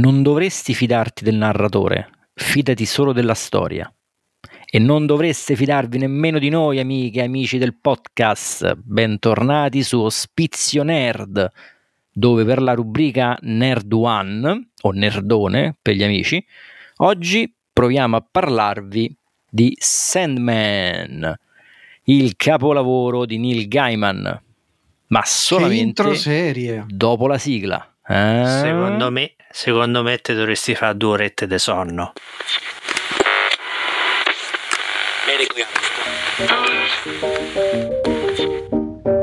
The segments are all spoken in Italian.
Non dovresti fidarti del narratore, fidati solo della storia. E non dovreste fidarvi nemmeno di noi, amiche e amici del podcast. Bentornati su Ospizio Nerd, dove per la rubrica Nerd One, o Nerdone per gli amici, oggi proviamo a parlarvi di Sandman, il capolavoro di Neil Gaiman, ma solamente dopo la sigla. Eh? Secondo me, secondo me te dovresti fare due orette di sonno.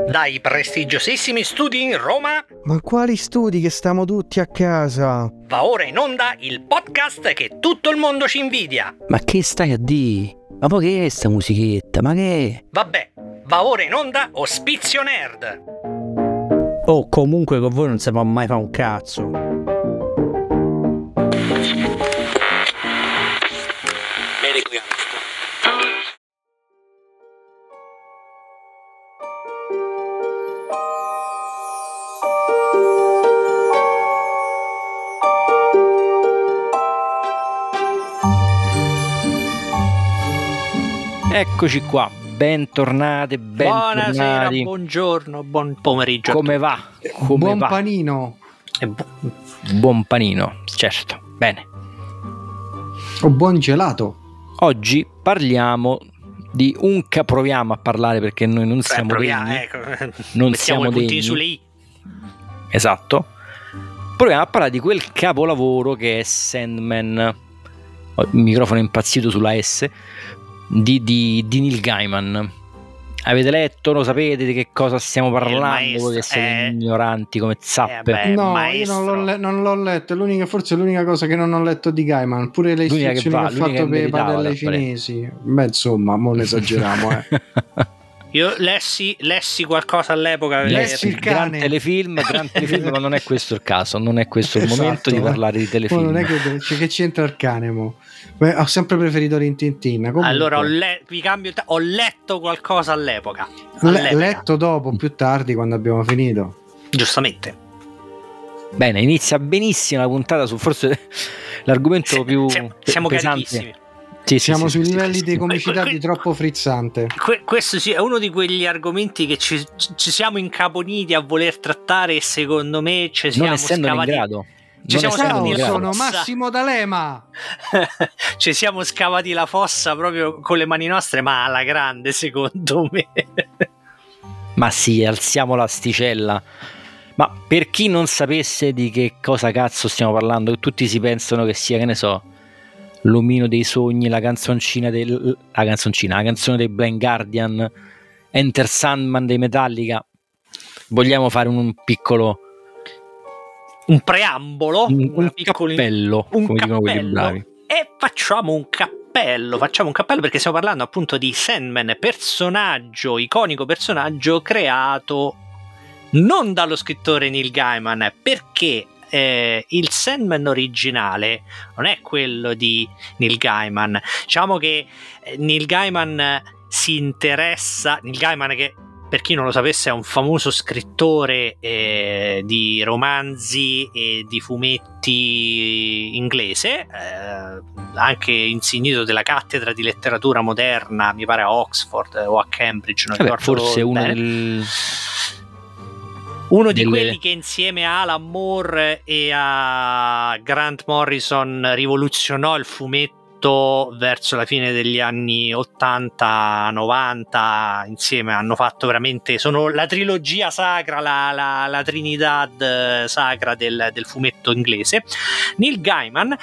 Dai prestigiosissimi studi in Roma. Ma quali studi che stiamo tutti a casa? Va ora in onda il podcast che tutto il mondo ci invidia. Ma che stai a di? Ma poi che è sta musichetta? Ma che è? Vabbè, va ora in onda Ospizio Nerd. Oh, comunque con voi non si può mai fare un cazzo. Eccoci qua, bentornate, bentornati. Buonasera, buongiorno, buon pomeriggio. Come va? Come buon va? panino. Bu- buon panino, certo. Bene. O buon gelato. Oggi parliamo di un ca proviamo a parlare perché noi non siamo Beh, proviamo, degni. Ecco. Non siamo degni. sulle i. Esatto. Proviamo a parlare di quel capolavoro che è Sandman. Il microfono è impazzito sulla S di, di, di Neil Gaiman. Avete letto, lo sapete di che cosa stiamo parlando? Voi che siete eh, ignoranti come zappe. Eh, beh, no, maestro. io non l'ho, le- non l'ho letto. L'unica, forse l'unica cosa che non ho letto di Gaiman. Pure le istruzioni che, va, che ha fatto per le padelle cinesi. Beh, insomma, non esageriamo, eh. Io lessi, lessi, qualcosa all'epoca. Lessi il gran telefilm, gran telefilm, ma non è questo il caso, non è questo il esatto, momento di parlare di telefilm. non è che, cioè, che c'entra il canemo. Beh, ho sempre preferito Rintintin. Comunque. Allora, ho, le- vi cambio t- ho letto qualcosa all'epoca. all'epoca. letto dopo, più tardi, quando abbiamo finito. Giustamente. Bene, inizia benissimo la puntata su forse l'argomento più siamo, siamo pesante. carichissimi. Sì, Siamo sì, sui livelli di comicità di troppo frizzante. questo sì, è uno di quegli argomenti che ci, ci, siamo incaponiti a voler trattare e secondo me ci siamo non essendo scavati. in grado. Ci siamo Ciao, sono Massimo D'Alema. ci siamo scavati la fossa proprio con le mani nostre, ma alla grande, secondo me. ma sì, alziamo l'asticella. Ma per chi non sapesse di che cosa cazzo stiamo parlando, tutti si pensano che sia, che ne so, l'omino dei sogni, la canzoncina del, la canzoncina, la canzone dei Blind Guardian, Enter Sandman dei Metallica. Vogliamo fare un, piccolo un preambolo, un, un piccolo, cappello, un cappello. E facciamo un cappello, facciamo un cappello perché stiamo parlando appunto di Sandman, personaggio, iconico personaggio creato non dallo scrittore Neil Gaiman, perché eh, il Sandman originale non è quello di Neil Gaiman. Diciamo che eh, Neil Gaiman si interessa, Neil Gaiman che per chi non lo sapesse, è un famoso scrittore eh, di romanzi e di fumetti inglese, eh, anche insignito della cattedra di letteratura moderna, mi pare a Oxford o a Cambridge. Non Vabbè, forse uno del... Uno di delle... quelli che insieme a Alan Moore e a Grant Morrison rivoluzionò il fumetto verso la fine degli anni 80-90 insieme hanno fatto veramente sono la trilogia sacra la, la, la trinidad sacra del, del fumetto inglese. Neil Gaiman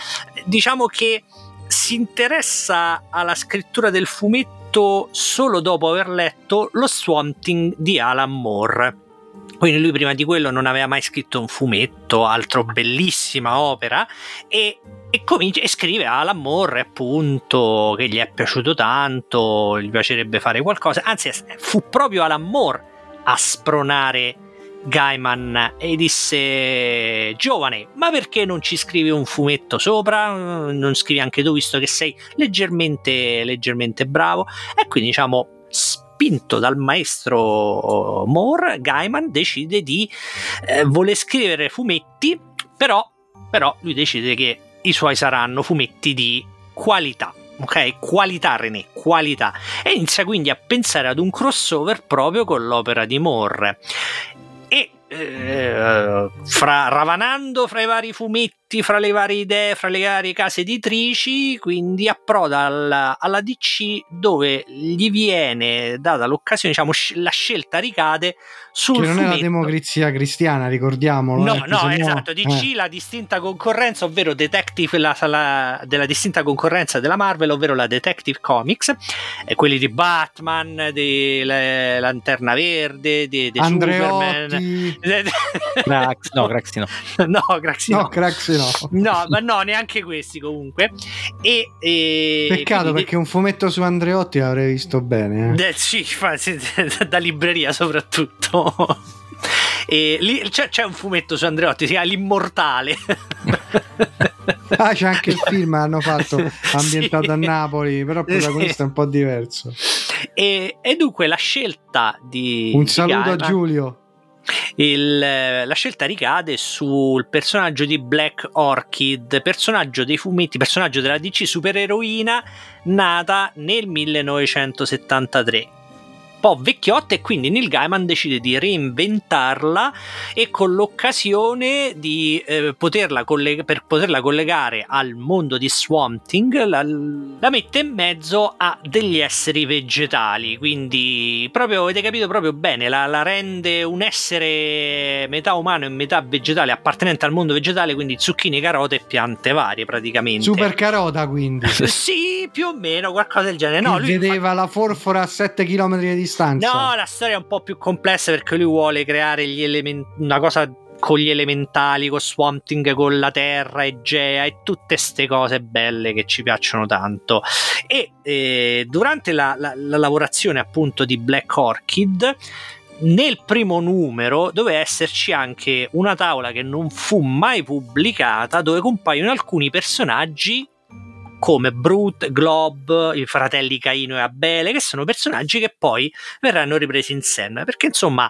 diciamo che si interessa alla scrittura del fumetto solo dopo aver letto lo Swamp Thing di Alan Moore quindi lui prima di quello non aveva mai scritto un fumetto, altro bellissima opera, e, e, comincia, e scrive Alan Moore appunto che gli è piaciuto tanto, gli piacerebbe fare qualcosa, anzi fu proprio Alan Moore a spronare Gaiman e disse giovane ma perché non ci scrivi un fumetto sopra? Non scrivi anche tu visto che sei leggermente leggermente bravo? E quindi diciamo spinto dal maestro Moore, Gaiman decide di eh, voler scrivere fumetti, però però lui decide che i suoi saranno fumetti di qualità. Ok, qualità René, qualità. E inizia quindi a pensare ad un crossover proprio con l'opera di Moore. E eh, fra, ravanando fra i vari fumetti, fra le varie idee, fra le varie case editrici, quindi approda alla, alla DC dove gli viene data l'occasione, diciamo, la scelta ricade sul che non fumetto. è la democrazia cristiana, ricordiamolo. No, eh, no, esatto, DC eh. la distinta concorrenza, ovvero Detective la, la, della distinta concorrenza della Marvel, ovvero la Detective Comics, eh, quelli di Batman, di le, Lanterna Verde, di, di Superman. No, Craxi no. no, Craxi no. no. Craxi no. No, ma no, neanche questi comunque. E, e Peccato quindi, perché un fumetto su Andreotti l'avrei visto bene. Eh. Sì, da libreria soprattutto. E lì c'è, c'è, un fumetto su Andreotti, si chiama L'Immortale. ah, c'è anche il film hanno fatto ambientato sì. a Napoli, però il protagonista sì. è un po' diverso. E, e dunque la scelta di. Un saluto Gaiman, a Giulio. Il, la scelta ricade sul personaggio di Black Orchid, personaggio dei fumetti, personaggio della DC supereroina nata nel 1973 po' vecchiotta e quindi Neil Gaiman decide di reinventarla e con l'occasione di eh, poterla collega- per poterla collegare al mondo di Swamp Thing la, la, mette in mezzo a degli esseri vegetali. Quindi proprio avete capito proprio bene la, la rende un essere metà umano e metà vegetale appartenente al mondo vegetale quindi zucchine, carote e piante varie praticamente. Super carota quindi. Sì più o meno qualcosa del genere. No, lui vedeva fa... la forfora a 7 km di distanza No, la storia è un po' più complessa perché lui vuole creare element- una cosa con gli elementali, con Swamp Thing, con la terra, Egea e tutte queste cose belle che ci piacciono tanto. E eh, durante la, la, la lavorazione appunto di Black Orchid nel primo numero doveva esserci anche una tavola che non fu mai pubblicata dove compaiono alcuni personaggi come Brute, Glob, i fratelli Caino e Abele, che sono personaggi che poi verranno ripresi in scena, perché insomma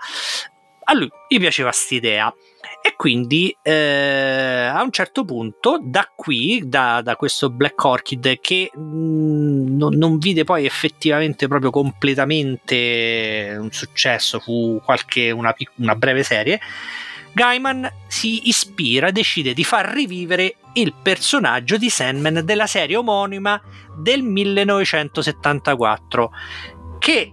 a lui gli piaceva quest'idea. E quindi eh, a un certo punto, da qui, da, da questo Black Orchid, che mh, mm, non, non, vide poi effettivamente proprio completamente un successo, fu qualche, una, una breve serie, Gaiman si ispira, decide di far rivivere il personaggio di Sandman della serie omonima del 1974, che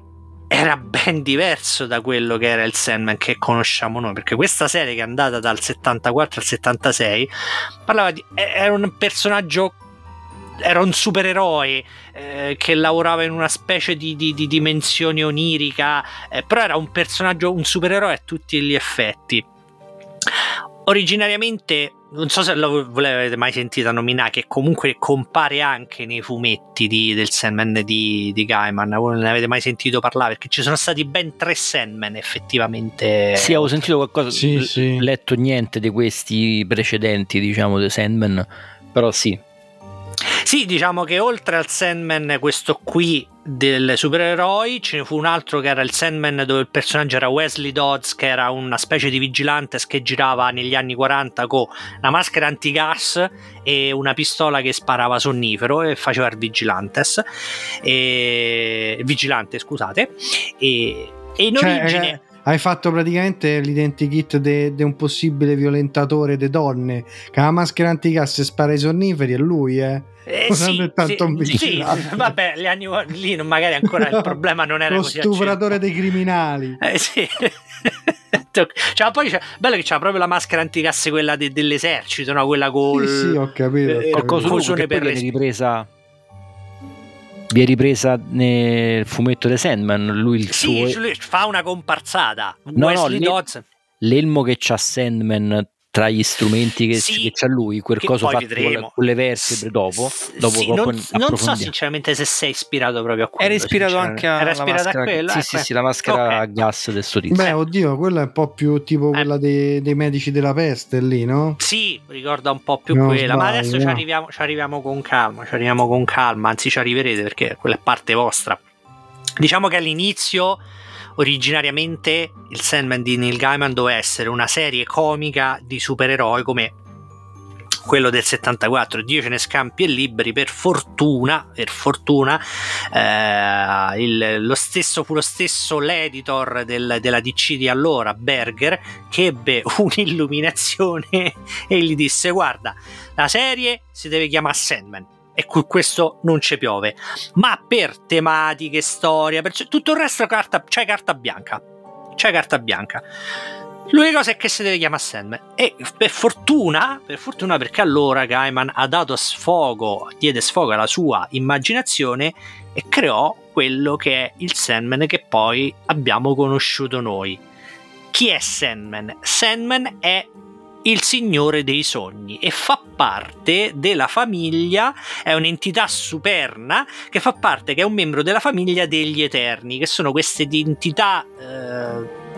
era ben diverso da quello che era il Sandman che conosciamo noi, perché questa serie che è andata dal 74 al 76 parlava di era un personaggio era un supereroe eh, che lavorava in una specie di, di, di dimensione onirica, eh, però era un personaggio, un supereroe a tutti gli effetti. Originariamente non so se l'avete mai sentita nominare, che comunque compare anche nei fumetti di, del Sandman di, di Gaiman. Voi non ne avete mai sentito parlare? Perché ci sono stati ben tre Sandman effettivamente. Sì, avevo sentito qualcosa, sì, l- sì. letto niente di questi precedenti, diciamo, di Sandman, però sì. Sì, diciamo che oltre al Sandman, questo qui del supereroi, ce ne fu un altro che era il Sandman dove il personaggio era Wesley Dodds che era una specie di vigilantes che girava negli anni 40 con una maschera antigas e una pistola che sparava sonnifero e faceva il vigilantes e... vigilante scusate e, e in cioè, origine eh, hai fatto praticamente l'identikit di un possibile violentatore di donne che ha la maschera antigas e spara i sonniferi è lui eh eh, sì, tanto sì, sì, vabbè, gli anni lì magari ancora il problema non era lo così stupratore dei criminali. Eh, sì. cioè, poi c'è, bello che c'ha proprio la maschera anticasse quella de, dell'esercito, no? quella col Sì, sì ho capito. Eh, qualcosa che per viene ripresa vi è ripresa nel fumetto di Sandman, lui il sì, suo fa una comparsata. No, Wesley no, Dodds. L'elmo che c'ha Sandman tra gli strumenti che, sì, che c'ha lui, quel coso fatto vedremo. con le vertebre dopo. dopo sì, non, non, so sinceramente se sei ispirato proprio a quello. Era ispirato anche a, Era ispirato maschera, a quello? Sì, eh, sì, sì, la maschera okay. a gas del suo tizio. Beh, oddio, quella è un po' più tipo eh. quella dei, dei, medici della peste lì, no? Sì, ricorda un po' più non quella, sbaglio, ma adesso ci arriviamo, ci arriviamo con calma, ci arriviamo con calma, anzi ci arriverete perché quella è parte vostra. Diciamo che all'inizio originariamente il Sandman di Neil Gaiman doveva essere una serie comica di supereroi come quello del 74 Dio ce ne scampi e liberi per fortuna per fortuna eh, il, lo stesso fu lo stesso l'editor del, della DC di allora Berger che ebbe un'illuminazione e gli disse guarda la serie si deve chiamare Sandman e con questo non ci piove ma per tematiche storia per tutto il resto carta, c'è carta bianca c'è carta bianca L'unica cosa è che si deve chiamare Sandman. E per fortuna, per fortuna perché allora Gaiman ha dato sfogo, diede sfogo alla sua immaginazione e creò quello che è il Sandman che poi abbiamo conosciuto noi. Chi è Sandman? Sandman è il Signore dei Sogni e fa parte della famiglia, è un'entità superna che fa parte, che è un membro della famiglia degli Eterni, che sono queste entità eh,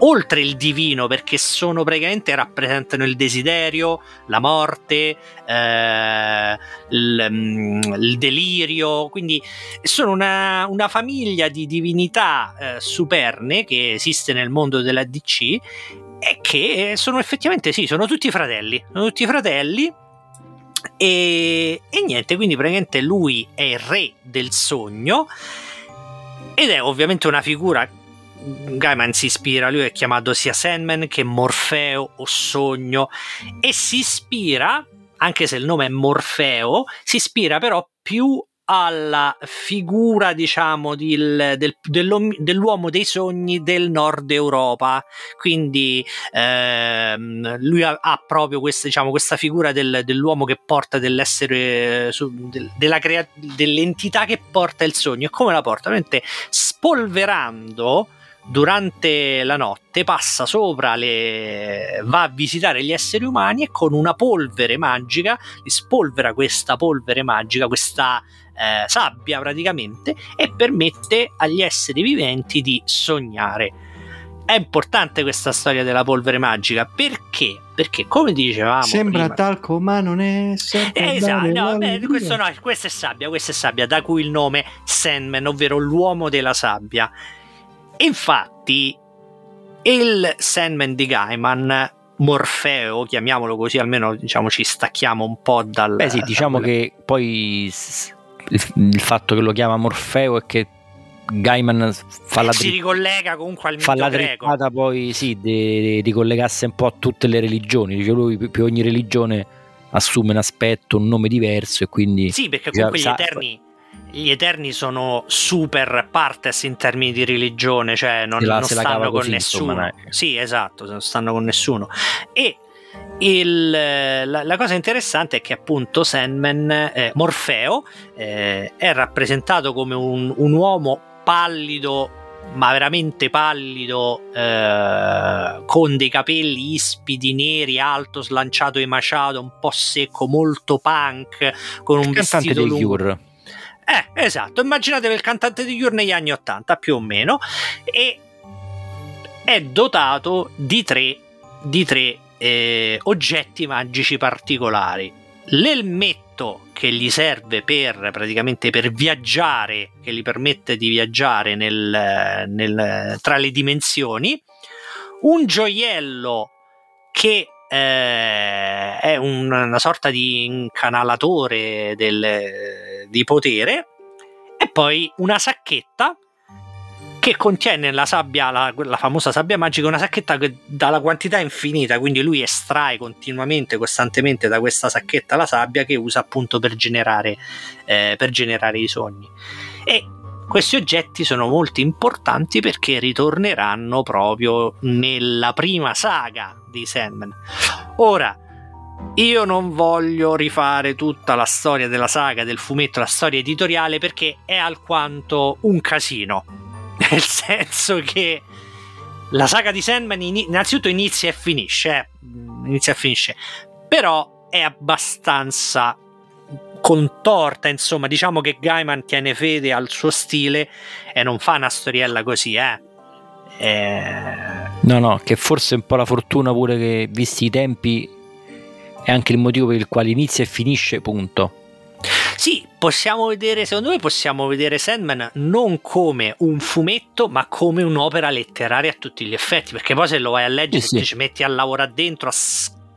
oltre il divino perché sono praticamente rappresentano il desiderio, la morte, eh, il, mm, il, delirio, quindi sono una, una famiglia di divinità eh, superne che esiste nel mondo della DC e che sono effettivamente sì, sono tutti fratelli, sono tutti fratelli e, e niente, quindi praticamente lui è il re del sogno ed è ovviamente una figura Gaiman si ispira, lui è chiamato sia Sandman che Morfeo o Sogno e si ispira, anche se il nome è Morfeo, si ispira però più alla figura, diciamo, del, del, dell'uomo dei sogni del nord Europa. Quindi ehm, lui ha, ha, proprio questa, diciamo, questa figura del, dell'uomo che porta dell'essere, su, del, crea- dell'entità che porta il sogno. E come la porta? Ovviamente spolverando durante la notte passa sopra le va a visitare gli esseri umani e con una polvere magica spolvera questa polvere magica questa eh, sabbia praticamente e permette agli esseri viventi di sognare è importante questa storia della polvere magica perché? Perché come dicevamo sembra prima, talco ma non è eh, esatto, no, beh, questo no, questa è sabbia, questa è sabbia da cui il nome Sandman, ovvero l'uomo della sabbia Infatti, il Sandman di Gaiman, Morfeo, chiamiamolo così, almeno diciamo ci stacchiamo un po' dal. Beh, sì, diciamo dal... che poi il fatto che lo chiama Morfeo è che Gaiman fa la si ricollega comunque al mito fa la poi sì, di, di collegarsi un po' a tutte le religioni. Dice lui, per ogni religione assume un aspetto, un nome diverso e quindi... Sì, perché comunque gli Eterni gli Eterni sono super partes in termini di religione, cioè non, la, non stanno con così, nessuno. Insomma, sì, esatto, non stanno con nessuno. E il, la, la, cosa interessante è che appunto Sandman, eh, Morfeo, eh, è rappresentato come un, un, uomo pallido, ma veramente pallido, eh, con dei capelli ispidi, neri, alto, slanciato e maciato, un po' secco, molto punk, con un vestito lungo. Cure. Eh, esatto, immaginatevi il cantante di Cure negli anni 80 più o meno e è dotato di tre, di tre eh, oggetti magici particolari. L'elmetto che gli serve per praticamente per viaggiare, che gli permette di viaggiare nel, nel, tra le dimensioni, un gioiello che eh, è un, una sorta di incanalatore del, di potere e poi una sacchetta che contiene la sabbia, la, la, famosa sabbia magica, una sacchetta che dà quantità infinita, quindi lui estrae continuamente, costantemente da questa sacchetta la sabbia che usa appunto per generare, eh, per generare i sogni. E questi oggetti sono molto importanti perché ritorneranno proprio nella prima saga di Sandman. Ora, io non voglio rifare tutta la storia della saga, del fumetto, la storia editoriale perché è alquanto un casino. Nel senso che la saga di Sandman innanzitutto inizia e finisce, eh? inizia e finisce, però è abbastanza contorta, insomma, diciamo che Gaiman tiene fede al suo stile e non fa una storiella così, eh. eh... No, no, che forse è un po' la fortuna pure che, visti i tempi, è anche il motivo per il quale inizia e finisce, punto. Sì, possiamo vedere, secondo me possiamo vedere Sandman non come un fumetto, ma come un'opera letteraria a tutti gli effetti, perché poi se lo vai a leggere, sì, sì. ti ci metti a lavorare dentro, a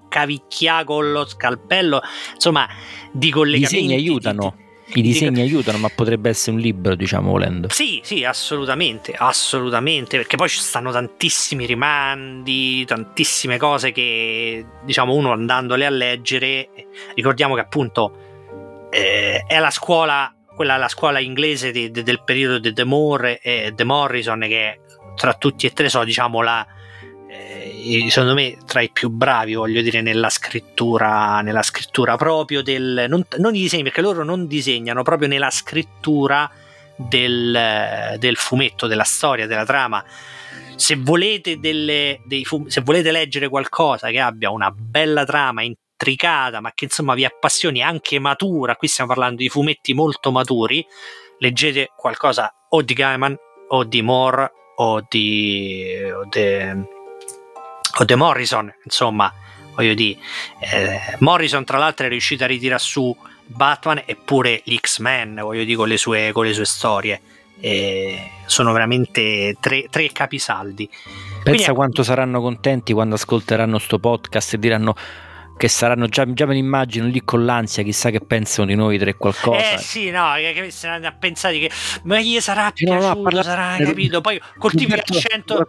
cavicchiare con lo scalpello, insomma, di collegamenti. I disegni aiutano. I disegni di... aiutano, ma potrebbe essere un libro, diciamo, volendo. Sì, sì, assolutamente, assolutamente, perché poi ci stanno tantissimi rimandi, tantissime cose che, diciamo, uno andandole a leggere, ricordiamo che appunto eh, è la scuola, quella la scuola inglese di, di, del periodo di The Moore e The Morrison, che tra tutti e tre sono, diciamo, la eh, secondo me tra i più bravi, voglio dire, nella scrittura, nella scrittura proprio del... Non, non i disegni, perché loro non disegnano, proprio nella scrittura del, del fumetto, della storia, della trama. Se volete, delle, fum- se volete leggere qualcosa che abbia una bella trama intricata, ma che insomma vi appassioni, anche matura, qui stiamo parlando di fumetti molto maturi, leggete qualcosa o di Gaiman o di Moore o di, o di o The Morrison, insomma, voglio dire, eh, Morrison tra l'altro è riuscito a ritirare su Batman e pure gli X-Men, voglio dire, con le sue, con le sue storie. E sono veramente tre, tre capisaldi. Pensa Quindi, quanto saranno contenti quando ascolteranno sto podcast e diranno che saranno già, già me ne immagino lì con l'ansia, chissà che pensano di noi tre qualcosa. Eh sì, no, che, che saranno a pensare che ma gli sarà piaciuto, no, no, parla... sarà capito, poi col tipo di accento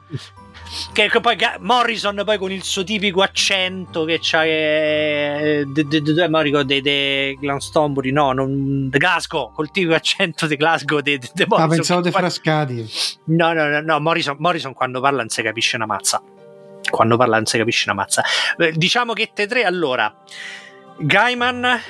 che, che poi Morrison poi con il suo tipico accento che c'ha eh, de, de, de, ma ricordo di Glastonbury no non, de Glasgow col tipico accento di Glasgow de, de, de Morrison ah pensavo dei Frascati. No no no, no Morrison, Morrison quando parla non si capisce una mazza quando parla non si capisce una mazza eh, diciamo che te tre allora Gaiman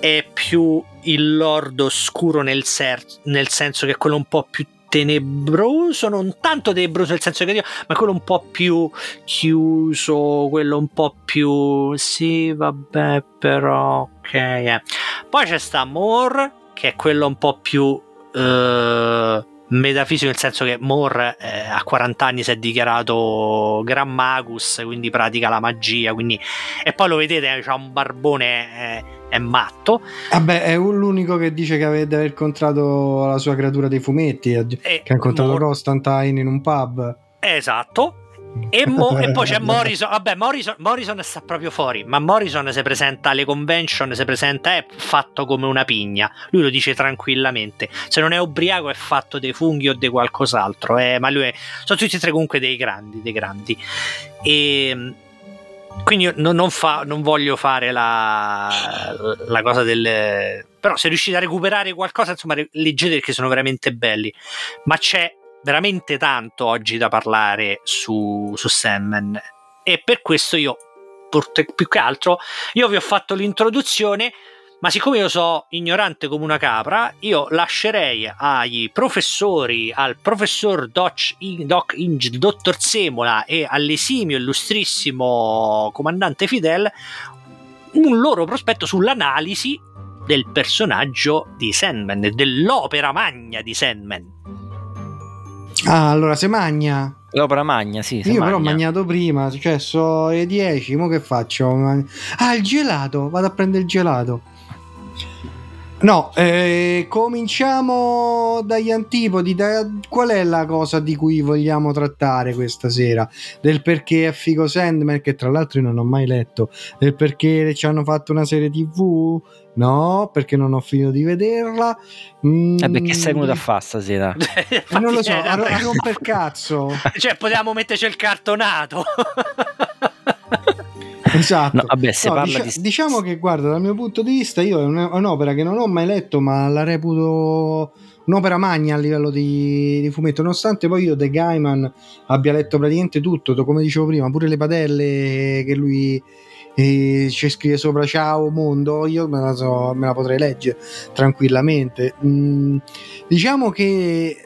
è più il lord oscuro nel, ser- nel senso che è quello un po' più tenebroso, non tanto tenebroso nel senso che ma quello un po' più chiuso, quello un po' più sì, vabbè, però ok. Eh. Poi c'è sta Moore, che è quello un po' più uh, metafisico, nel senso che Moore eh, a 40 anni si è dichiarato Gran Magus, quindi pratica la magia, quindi... e poi lo vedete, ha un barbone... Eh, è matto. Vabbè, è l'unico che dice che deve aver incontrato la sua creatura dei fumetti, e che ha incontrato Mor- Constantine in un pub. Esatto. E, mo- e, poi c'è Morrison. Vabbè, Morrison, Morrison, sta proprio fuori. Ma Morrison si presenta alle convention, si presenta è fatto come una pigna. Lui lo dice tranquillamente. Se non è ubriaco, è fatto dei funghi o di qualcos'altro. Eh, ma lui è, sono tutti e tre comunque dei grandi, dei grandi. E quindi non, non, fa, non voglio fare la, la, cosa del... Però se riuscite a recuperare qualcosa, insomma, leggete perché sono veramente belli. Ma c'è veramente tanto oggi da parlare su, su Sandman. E per questo io, più che altro, io vi ho fatto l'introduzione ma siccome io so ignorante come una capra, io lascerei ai professori, al professor Doc, Doc Inge, dottor Semola e all'esimio illustrissimo comandante Fidel un loro prospetto sull'analisi del personaggio di Sandman, dell'opera magna di Sandman. Ah, allora se magna. L'opera magna, sì. Io magna. però ho mangiato prima, cioè so le 10, mo che faccio? Ah, il gelato, vado a prendere il gelato. No, eh, cominciamo dagli antipodi. Da, qual è la cosa di cui vogliamo trattare questa sera? Del perché è figo Sandman, che tra l'altro io non ho mai letto, del perché ci hanno fatto una serie TV? No, perché non ho finito di vederla. Mm. Eh perché sei venuto a fare stasera? eh, non lo so, a, a romper cazzo. cioè, potevamo metterci il cartonato. Esatto. No, vabbè, se no, parla dic- di... Diciamo che, guarda, dal mio punto di vista, io è, un'opera che non ho mai letto, ma la reputo un'opera magna a livello di, di fumetto, nonostante poi io The Gaiman abbia letto praticamente tutto, come dicevo prima, pure le padelle che lui e ci scrive sopra ciao mondo io me la, so, me la potrei leggere tranquillamente mm, diciamo che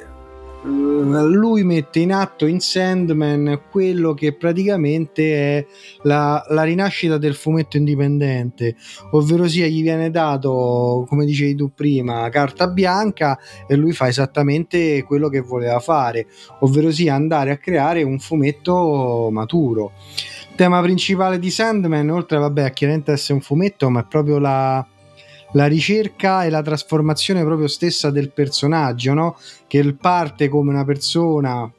lui mette in atto in Sandman quello che praticamente è la, la, rinascita del fumetto indipendente, ovvero sia gli viene dato, come dicevi tu prima, carta bianca e lui fa esattamente quello che voleva fare, ovvero sia andare a creare un fumetto maturo. Tema principale di Sandman, oltre vabbè, a chiaramente essere un fumetto, ma è proprio la la ricerca e la trasformazione proprio stessa del personaggio, no? che parte come una persona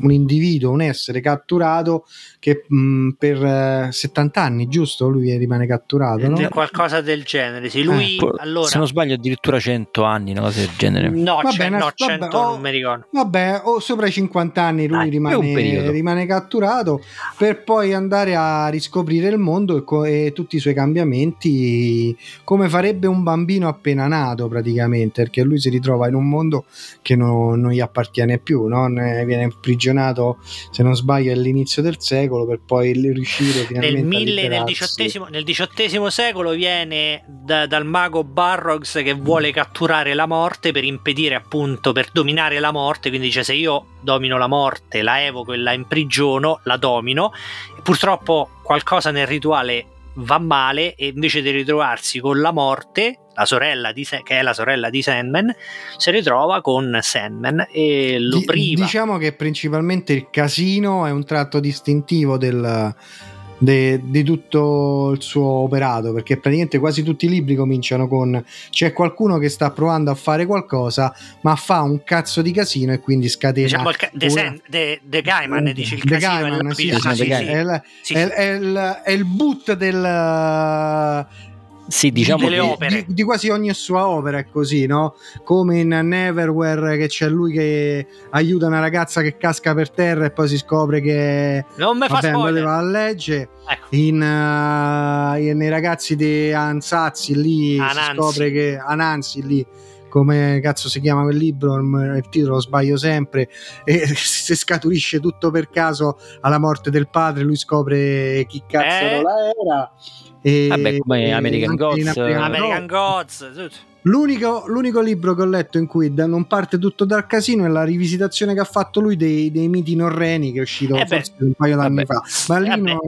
un individuo, un essere catturato che mh, per eh, 70 anni, giusto? Lui rimane catturato, no? Qualcosa del genere, sì, lui Eh, allora... Se non sbaglio addirittura 100 anni, una cosa del genere. No, Vabbè, c'è, una- no, vabbè, 100 oh, non mi ricordo. Vabbè, o sopra i 50 anni lui Dai, è un rimane, periodo. rimane catturato per poi andare a riscoprire il mondo e, co- e tutti i suoi cambiamenti come farebbe un bambino appena nato praticamente perché lui si ritrova in un mondo che no- non gli appartiene più no? Ne viene imprigionato se non sbaglio all'inizio del secolo per poi riuscire finalmente Nel, a mille, nel, diciottesimo, nel XVIII secolo viene da- dal mago Barrogs che vuole catturare la morte per impedire appunto, per dominare la morte, quindi dice se io domino la morte, la evoco e la imprigiono, la domino, e purtroppo qualcosa nel rituale va male e invece di ritrovarsi con la morte, la sorella di che è la sorella di Sandman, si ritrova con Sandman e lo Di- priva. Diciamo che principalmente il casino è un tratto distintivo del- de- di tutto il suo operato perché praticamente quasi tutti i libri cominciano con c'è qualcuno che sta provando a fare qualcosa ma fa un cazzo di casino e quindi scatena Diciamo il ca- The, una- Sand- The- The Gaiman dice il casino Gaiman, e la sì, pira- sì, ah, sì, sì. è, il- Sì, è- sì. è il, è il boot del Sì, diciamo delle che opere. di, di quasi ogni sua opera è così, no? Come in Neverwhere che c'è lui che aiuta una ragazza che casca per terra e poi si scopre che Non mi fa vabbè, spoiler. andate a legge. Ecco. In, eh, nei ragazzi di Ansazzi lì Ananzi. si scopre che Ananzi lì come cazzo si chiama quel libro il titolo lo sbaglio sempre e si scaturisce tutto per caso alla morte del padre lui scopre chi cazzo Eh? era e, Vabbè, come American Gods, American Gods. L'unico, l'unico libro che ho letto in cui da- non parte tutto dal casino è la rivisitazione che ha fatto lui dei, dei miti norreni che è uscito Eh beh. forse un paio d'anni Vabbè. fa ma lì Eh beh. no-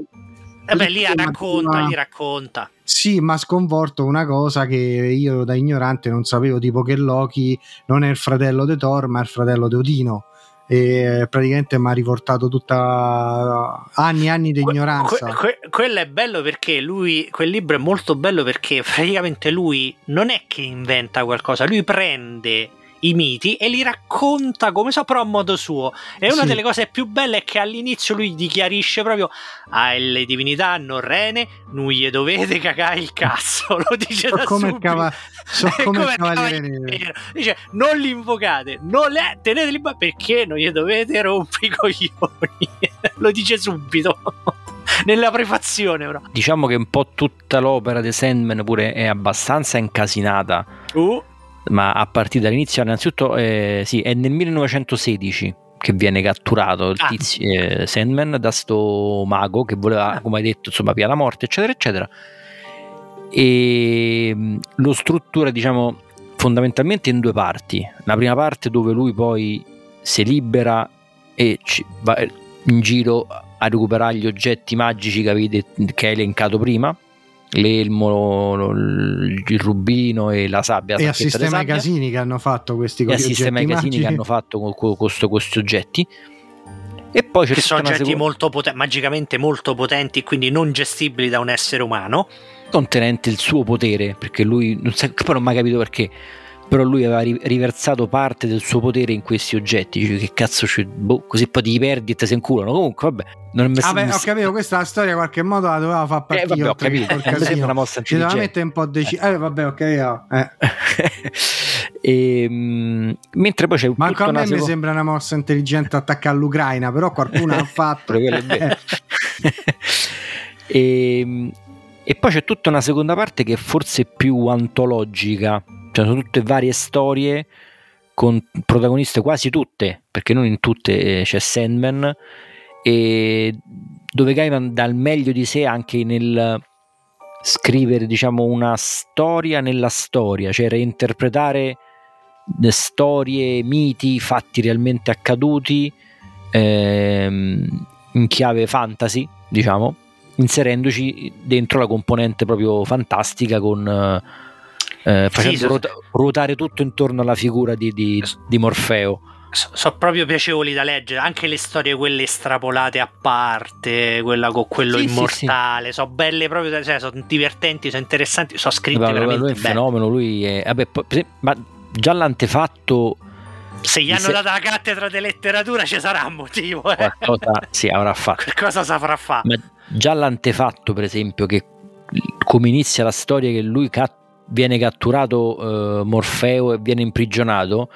Eh beh, lì ma- racconta, ma- lì racconta. Sì, ma sconvolto una cosa che io da ignorante non sapevo, tipo che Loki non è il fratello di Thor, ma è il fratello di Odino. E praticamente mi ha riportato tutta anni e anni di ignoranza. que- que- quello è bello perché lui, quel libro è molto bello perché praticamente lui non è che inventa qualcosa, lui prende i miti e li racconta come so, però a modo suo. E una Sì. delle cose più belle è che all'inizio lui dichiarisce proprio: Ah, le divinità norrene non gli dovete cagare il cazzo. Lo dice So da come subito. cava- so come il il Cavaliere Nero. Dice: Non li invocate, non le teneteli perché non gli dovete rompere i coglioni. Lo dice subito. Nella prefazione, però. diciamo che un po' tutta l'opera di Sandman pure è abbastanza incasinata, Uh, ma a partire dall'inizio, innanzitutto, eh, sì, è nel 1916 che viene catturato il Ah. tizio, eh, Sandman da sto mago che voleva, Ah. come hai detto, insomma, via la morte, eccetera, eccetera. E mh, lo struttura, diciamo, fondamentalmente in due parti. La prima parte dove lui poi si libera e va in giro a recuperare gli oggetti magici che, avevi det- che hai elencato prima l'elmo, il rubino e la sabbia E la a sacchetta di sistema i sabbia, casini che hanno fatto questi e a sistema i oggetti casini che hanno fatto con, con- con sto- questi oggetti. E poi tutta sono oggetti seconda- molto poten- magicamente molto potenti, quindi non gestibili da un essere umano. contenente il suo potere, perché lui non sa, poi non ho mai capito perché, però lui aveva ri- riversato parte del suo potere in questi oggetti. Dice, che cazzo c'è? Boh, così poi ti perdi e te se inculano. Comunque, vabbè, non è messo. Vabbè, ho capito, questa storia in qualche modo la doveva far partire. Eh, vabbè, ho capito. col casino. una mossa Ci doveva mettere un po' deci- Eh, vabbè, ok. eh. e, mentre poi c'è Ma tutta anche a me mi seconda- sembra una mossa intelligente attaccare all'Ucraina, però qualcuno ha fatto. E, e poi c'è tutta una seconda parte che è forse più antologica, cioè sono tutte varie storie con protagoniste quasi tutte, perché non in tutte eh, c'è Sandman, e dove Gaiman dà il meglio di sé anche nel scrivere diciamo una storia nella storia, cioè reinterpretare storie, miti, fatti realmente accaduti ehm, in chiave fantasy, diciamo, inserendoci dentro la componente proprio fantastica con eh, facendo so- ruota- ruotare tutto intorno alla figura di, di- di Morfeo. So- sono proprio piacevoli da leggere, anche le storie quelle estrapolate a parte, quella con quello Sì, sì, immortale, sono belle proprio, cioè, sono divertenti, sono interessanti, sono scritte Vabbè, lui è veramente un fenomeno, lui è, vabbè, poi, ma già l'antefatto Se gli hanno se... dato la cattedra di letteratura ci sarà un motivo. Eh. Qualcosa sì, avrà fatto. Qualcosa saprà fare. Ma già l'antefatto, per esempio, che come inizia la storia che lui cat- viene catturato eh, Morfeo e viene imprigionato,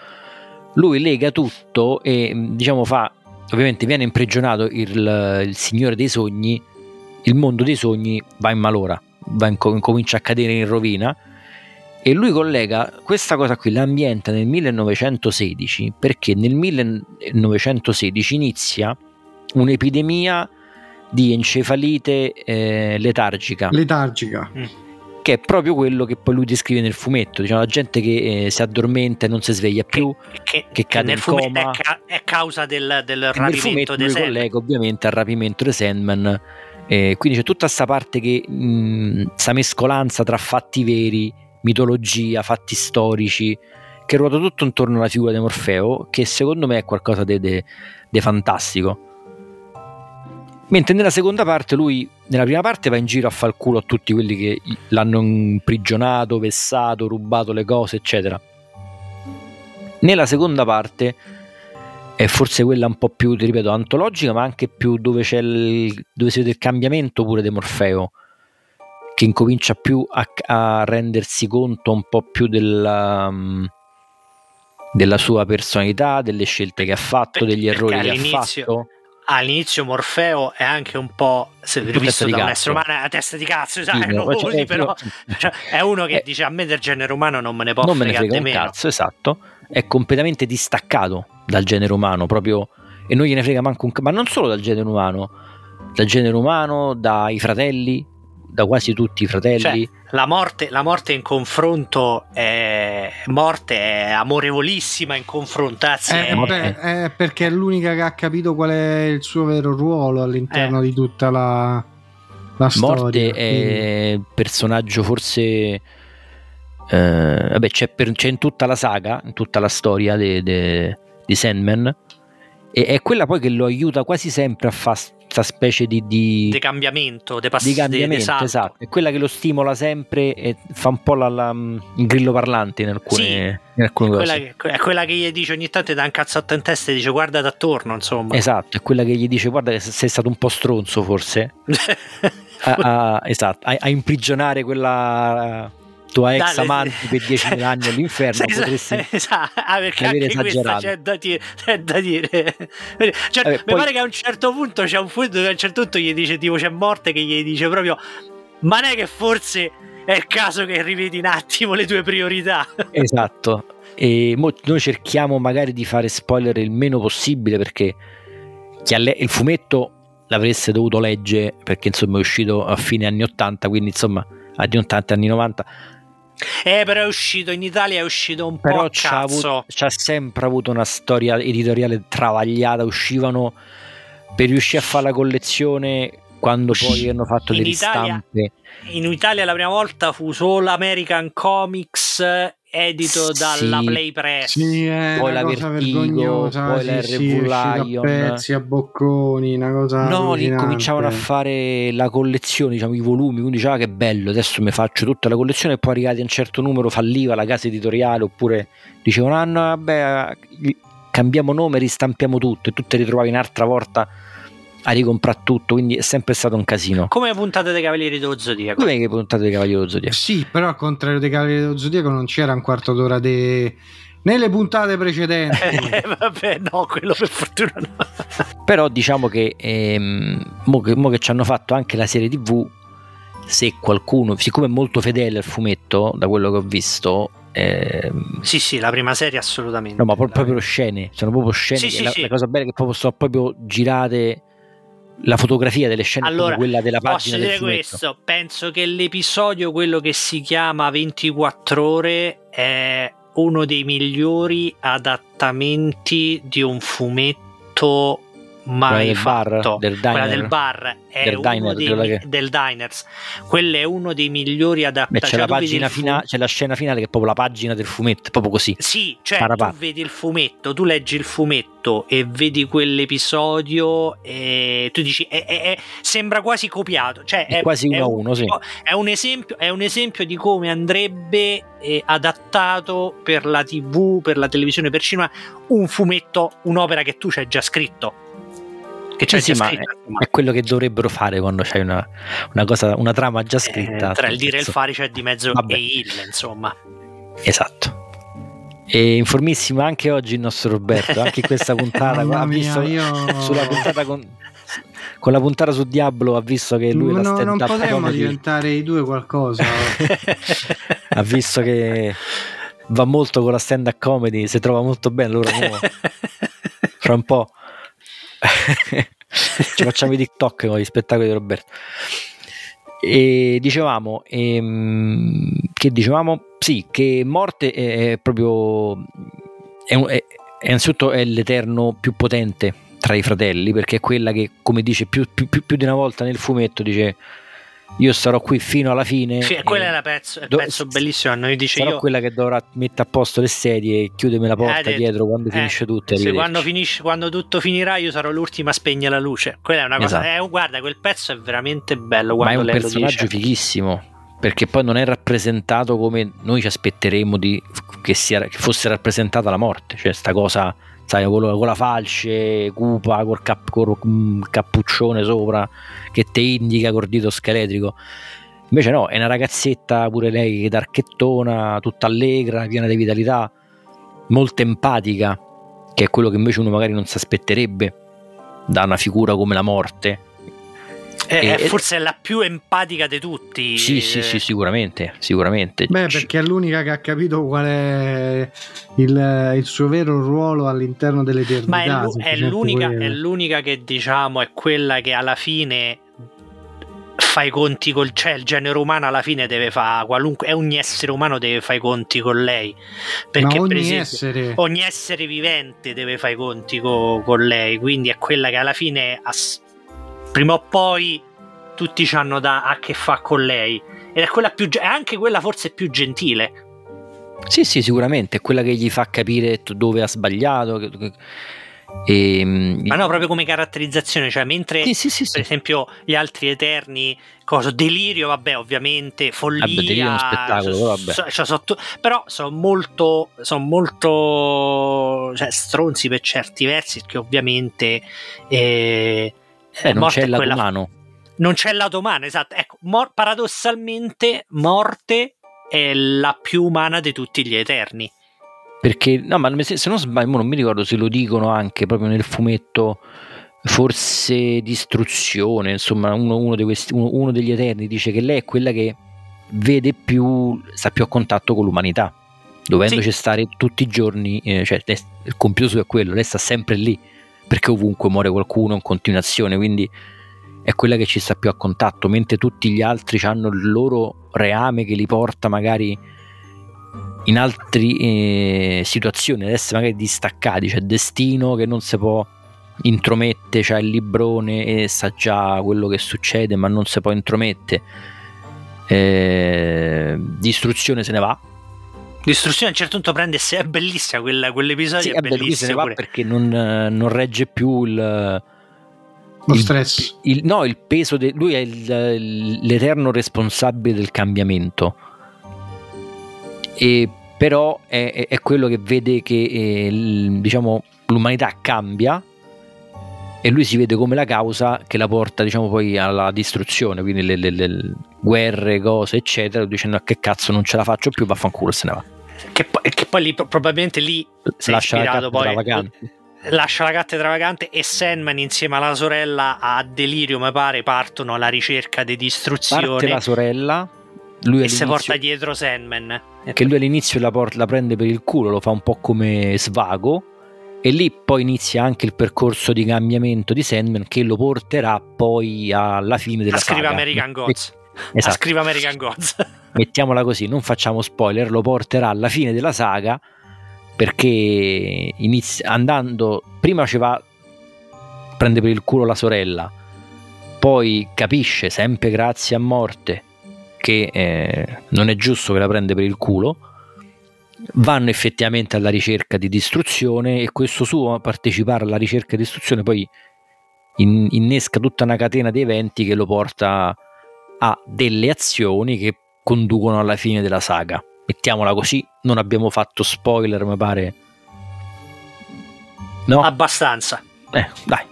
lui lega tutto e diciamo fa, ovviamente viene imprigionato il, il Signore dei Sogni, il mondo dei sogni va in malora, va in, comincia a cadere in rovina e lui collega questa cosa qui, l'ambienta nel 1916 perché nel 1916 inizia un'epidemia di encefalite eh, letargica. Letargica. Mm. Che è proprio quello che poi lui descrive nel fumetto, diciamo, la gente che eh, si addormenta e non si sveglia più, che, che, che cade in coma. È, ca- è, causa del, del rapimento di Sandman. collega ovviamente al rapimento di Sandman. Eh, quindi c'è tutta questa parte che questa mescolanza tra fatti veri, mitologia, fatti storici, che ruota tutto intorno alla figura di Morfeo, che secondo me è qualcosa di fantastico. Mentre nella seconda parte lui, nella prima parte va in giro a far culo a tutti quelli che l'hanno imprigionato, vessato, rubato le cose, eccetera. Nella seconda parte è forse quella un po' più, ti ripeto, antologica, ma anche più dove, c'è il, dove si vede il cambiamento pure di Morfeo, che incomincia più a, a rendersi conto un po' più della, um, della sua personalità, delle scelte che ha fatto, degli errori che ha fatto all'inizio Morfeo è anche un po' se visto da un essere umano a testa di cazzo sai, sì, no, così, però, cioè, è uno che eh, dice a me del genere umano non me ne può non me ne frega un cazzo esatto. È completamente distaccato dal genere umano proprio e non gliene frega manco un ma non solo dal genere umano dal genere umano dai fratelli da quasi tutti i fratelli. Cioè, la, morte, la morte in confronto è morte è amorevolissima in confronto. Anzi, è, è... è, perché è l'unica che ha capito qual è il suo vero ruolo all'interno eh. di tutta la, la storia. Morte è il personaggio forse. Eh, vabbè, c'è, per, c'è, in tutta la saga, in tutta la storia di Sandman, e è quella poi che lo aiuta quasi sempre a fare questa specie di, di, di cambiamento, de pass- di cambiamento de, esatto. È quella che lo stimola sempre e fa un po' la, la, il grillo parlante in alcune, sì, in alcune è cose. Che, è quella che gli dice ogni tanto da un cazzotto in testa e dice guarda attorno, insomma. Esatto, è quella che gli dice guarda che sei stato un po' stronzo forse. a, a, esatto, a, a imprigionare quella tua ex amante per 10.000 anni all'inferno sì, potresti esatto, ah, perché anche esagerato. c'è da dire, c'è da dire. Cioè, Vabbè, mi poi... pare che a un certo punto c'è un punto dove a un certo punto gli dice tipo c'è morte che gli dice proprio ma non è che forse è il caso che rivedi un attimo le tue priorità esatto e noi cerchiamo magari di fare spoiler il meno possibile perché le- il fumetto l'avreste dovuto leggere perché insomma è uscito a fine anni 80 quindi insomma anni 80 anni 90 eh, però è uscito in Italia, è uscito un però po' c'ha, avuto, c'ha sempre avuto una storia editoriale travagliata. Uscivano per riuscire a fare la collezione quando poi hanno fatto le ristampe. in Italia la prima volta fu solo American Comics edito dalla sì, Play Press. sì, è poi la Vertigo poi sì, la sì, Lion. pezzi a bocconi una cosa no lì cominciavano a fare la collezione diciamo i volumi quindi diceva ah, che bello adesso mi faccio tutta la collezione e poi arrivati a un certo numero falliva la casa editoriale oppure dicevano ah no vabbè cambiamo nome ristampiamo tutto e tu ti ritrovavi un'altra volta a ricomprare tutto, quindi è sempre stato un casino. Come le puntate dei Cavalieri dello Zodiaco. Come le puntate dei Cavalieri dello Zodiaco. Sì, però al contrario dei Cavalieri dello Zodiaco non c'era un quarto d'ora di... nelle puntate precedenti. Eh, vabbè, no, quello per fortuna no. però diciamo che, ehm, mo che, mo che ci hanno fatto anche la serie TV, se qualcuno, siccome è molto fedele al fumetto, da quello che ho visto, eh, sì, sì, la prima serie assolutamente. No, ma proprio, proprio scene, sono proprio scene. Sì, sì, la, sì. la, cosa bella è che proprio sono proprio girate la fotografia delle scene allora, quella della pagina posso dire questo. Penso che l'episodio quello che si chiama 24 ore è uno dei migliori adattamenti di un fumetto mai del fatto. bar, del quella del bar è Del uno diner, dei che- del diners. Quello è uno dei migliori adattati. c'è la pagina finale, c'è la scena finale che è proprio la pagina del fumetto, proprio così. Sì, cioè Parapà. tu vedi il fumetto, tu leggi il fumetto e vedi quell'episodio e tu dici è- è- è- sembra quasi copiato, cioè È quasi uno a un- uno, sì. È un, esempio, è un esempio di come andrebbe eh, adattato per la TV, per la televisione, per cinema un fumetto, un'opera che tu c'hai già scritto. Che c'è Sì, sì, già ma scritto. È quello che dovrebbero fare quando c'hai una, una cosa, una trama già scritta. Eh, tra il dire e il fare c'è di mezzo Vabbè. e il, insomma. Esatto. E informissimo anche oggi il nostro Roberto, anche in questa puntata ha visto io- sulla puntata con, con la puntata su Diablo ha visto che lui la no, non stand-up potremmo diventare i due qualcosa. ha visto che va molto con la stand-up comedy, si trova molto bene, allora mo, fra un po' ci facciamo i TikTok con gli spettacoli di Roberto. E dicevamo, ehm, che dicevamo? Sì, che morte è, proprio, è, è- è innanzitutto è l'eterno più potente tra i fratelli, perché è quella che, come dice più- più- più di una volta nel fumetto, dice io starò qui fino alla fine. Sì, quello è la pezzo, il do- pezzo bellissimo. A noi dice sarò io. quella che dovrà mettere a posto le sedie e chiudermi la porta Eh, dietro quando eh, finisce tutto. e sì, quando, finisce, quando tutto finirà, io sarò l'ultima a spegnere la luce. Quella è una cosa. Esatto. eh, guarda, quel pezzo è veramente bello. Ma è un personaggio fighissimo perché poi non è rappresentato come noi ci aspetteremmo di, che, sia, che fosse rappresentata la morte, cioè sta cosa, sai, con, con la falce, cupa, col, cap- col mm, cappuccione sopra che ti indica col dito scheletrico. Invece no, è una ragazzetta pure lei d'archettona, tutta allegra, piena di vitalità, molto empatica, che è quello che invece uno magari non si aspetterebbe da una figura come la morte. Eh, E- è forse la più empatica di tutti. Sì, sì, sì, sicuramente, sicuramente. Beh, perché è l'unica che ha capito qual è il, il suo vero ruolo all'interno dell'eternità. Ma è, l'u- è l'unica, è l'unica che diciamo è quella che alla fine fa i conti col cioè il genere umano alla fine deve fare qualunque è ogni essere umano deve fare i conti con lei perché Ma per ogni esempio essere ogni essere vivente deve fare i conti co- con lei quindi è quella che alla fine ass- prima o poi tutti hanno da a che fa con lei ed è quella più è anche quella forse più gentile Sì, sì, sicuramente, è quella che gli fa capire dove ha sbagliato. e, ma no proprio come caratterizzazione cioè mentre Sì, sì, sì, per esempio gli altri eterni cosa delirio vabbè ovviamente follia Vabbè, Delirio è uno spettacolo, però vabbè. so- cioè, so però sono molto sono molto cioè, stronzi per certi versi che ovviamente eh, Eh, non c'è il lato quella- umano. non c'è il lato umano esatto. Ecco mor- paradossalmente morte è la più umana di tutti gli eterni. Perché, no, ma se, se non sbaglio, non mi ricordo se lo dicono anche proprio nel fumetto, forse distruzione, insomma, uno, uno di questi- uno- uno degli Eterni dice che lei è quella che vede più, sta più a contatto con l'umanità, dovendoci stare tutti i giorni, eh, cioè il compito suo è quello, lei sta sempre lì, perché ovunque muore qualcuno in continuazione, quindi è quella che ci sta più a contatto, mentre tutti gli altri hanno il loro reame che li porta magari in altre situazioni ad essere magari distaccati, c'è destino che non si può intromette, c'è il librone e sa già quello che succede, ma non si può intromette. Eh, distruzione se ne va. Distruzione a un certo punto prende se è bellissima quella- quell'episodio Sì, è ne bellissimo perché non, eh, non regge più il, lo il- stress. il- no, il peso. de- lui è il- l'eterno responsabile del cambiamento. E però è, è- è quello che vede che eh, il- diciamo, l'umanità cambia e lui si vede come la causa che la porta diciamo, poi alla distruzione, quindi le, le- le guerre, cose, eccetera, dicendo "Ah, che cazzo non ce la faccio più, vaffanculo e se ne va. Che, poi, che poi lì pro- probabilmente lì si è Lascia la ispirato poi vacante. lascia la cattedra vacante e Sandman insieme alla sorella a Delirio mi pare partono alla ricerca di Parte distruzione la sorella, lui e si porta dietro Sandman che lui all'inizio la, por- la prende per il culo, lo fa un po' come svago e lì poi inizia anche il percorso di cambiamento di Sandman che lo porterà poi alla fine della a scrive saga. American Gods. Esatto, scrive American Gods. Mettiamola così, non facciamo spoiler, lo porterà alla fine della saga perché inizia, andando prima ci va prende per il culo la sorella, poi capisce, sempre grazie a morte, che eh, non è giusto che la prende per il culo, vanno effettivamente alla ricerca di distruzione e questo suo partecipare alla ricerca di distruzione poi in, innesca tutta una catena di eventi che lo porta a delle azioni che conducono alla fine della saga. Mettiamola così, non abbiamo fatto spoiler, mi pare. No? Abbastanza. Eh, dai,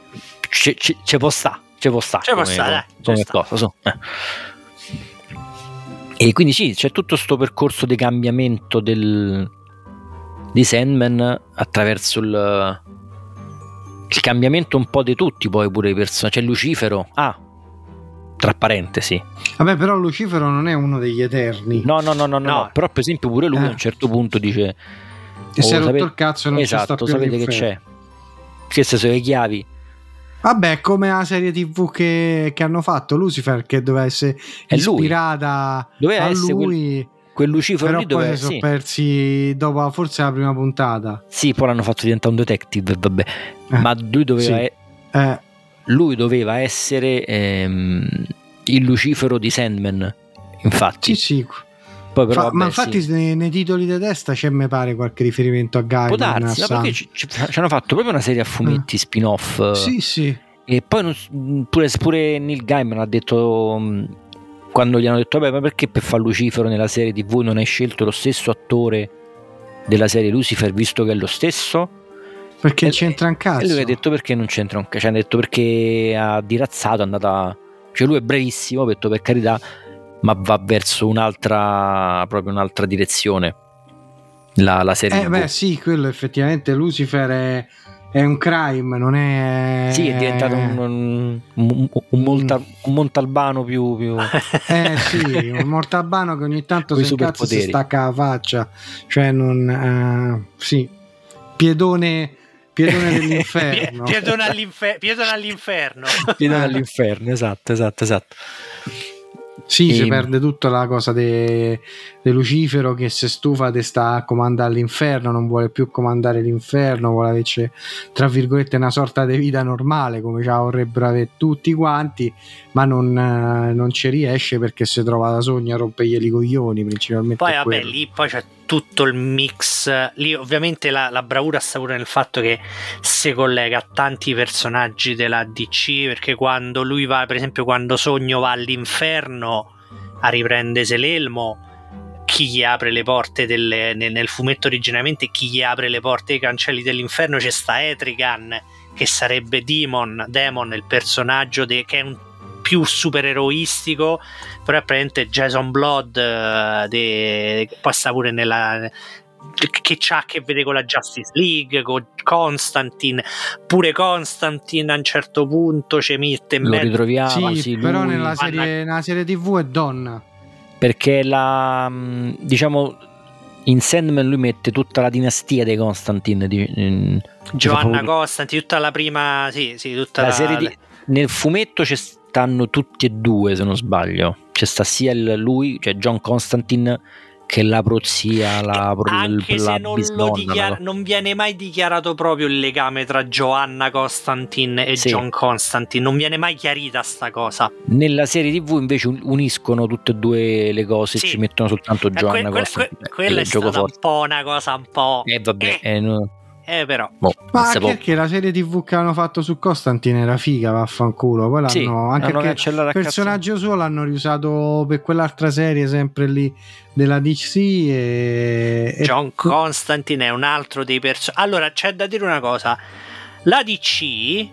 ci può sta, ci può sta. Ci può sta, dai. Come cosa, so. eh. E quindi sì, c'è tutto questo percorso di cambiamento del, di Sandman attraverso il, il cambiamento un po' di tutti, poi pure i personaggi. C'è Lucifero, ah, tra parentesi. Vabbè, però Lucifero non è uno degli eterni. No, no, no, no, no. no. però per esempio pure lui eh. a un certo punto dice... Che oh, si è rotto il cazzo e non esatto, sapete che c'è. Queste sono le chiavi Vabbè, come la serie TV che, che, hanno fatto Lucifer, che doveva essere è ispirata doveva a essere lui. Quel, quel Lucifero però lì doveva poi si sono persi dopo forse la prima puntata. Sì, poi l'hanno fatto diventare un detective, vabbè. Eh, Ma lui doveva, sì. eh. lui doveva essere ehm, il Lucifero di Sandman. Infatti, sì, sì. Poi però, Fa, ma infatti sì. nei, nei, titoli di testa c'è mi pare qualche riferimento a Guy. Può darsi, perché ci, ci, ci, hanno fatto proprio una serie a fumetti eh. spin-off. Sì, sì. E poi non, pure, pure Neil Gaiman ha detto quando gli hanno detto vabbè ma perché per fare Lucifero nella serie tv non hai scelto lo stesso attore della serie Lucifer visto che è lo stesso? Perché e, c'entra un cazzo. E lui ha detto perché non c'entra un cazzo. Cioè, ha detto perché ha dirazzato, è andata... Cioè lui è brevissimo, ha detto per carità ma va verso un'altra, proprio un'altra direzione. La, la serie. Eh, beh, sì, quello effettivamente Lucifer è, è, un crime, non è. Sì, è diventato un, un, un, un, Monta, un Montalbano più. più... eh sì, un Montalbano che ogni tanto si stacca la faccia, cioè non. Uh, sì, piedone. Piedone dell'inferno. piedone, all'infer- piedone all'inferno. piedone all'inferno, esatto, esatto, esatto. Sì, e... si perde tutta la cosa di Lucifero che si stufa di sta a comandare l'inferno, non vuole più comandare l'inferno, vuole avere tra virgolette una sorta di vita normale come già vorrebbero avere tutti quanti, ma non, non ci riesce perché si trova da sogno a rompergli i coglioni principalmente. Poi vabbè, lì poi c'è tutto il mix. Lì ovviamente la, la, bravura sta pure nel fatto che si collega a tanti personaggi della DC, perché quando lui va, per esempio quando Sogno va all'inferno a riprendersi l'elmo, chi gli apre le porte delle, nel, nel, fumetto originariamente, chi gli apre le porte ai cancelli dell'inferno c'è sta Etrigan, che sarebbe Demon, Demon il personaggio de, che è un più supereroistico, però è praticamente Jason Blood, uh, de, passa pure nella che ha a che vedere con la Justice League, con Constantine, pure Constantine a un certo punto ci mette in Lo mezzo. ritroviamo, sì, sì però nella serie, nella serie, TV è donna. Perché la diciamo in Sandman lui mette tutta la dinastia dei Constantine di, in, Giovanna Constantine, tutta la prima, sì, sì, tutta la, la serie di, nel fumetto c'è stanno tutti e due se non sbaglio c'è sta sia il, lui cioè John Constantine che la prozia la, anche la, se non, lo dichiara, non viene mai dichiarato proprio il legame tra Joanna Constantine e sì. John Constantine non viene mai chiarita sta cosa nella serie tv invece uniscono tutte e due le cose sì. ci mettono soltanto Joanna que, Constantine que, que, quella è stata forte. un po' una cosa un po' eh vabbè eh. Eh, no eh, però. Boh, Ma anche perché la serie TV che hanno fatto su Constantine era figa, vaffanculo. Poi l'hanno sì, anche perché il personaggio suo l'hanno riusato per quell'altra serie, sempre lì della DC. E, John e... Constantine è un altro dei personaggi. Allora, c'è da dire una cosa: la DC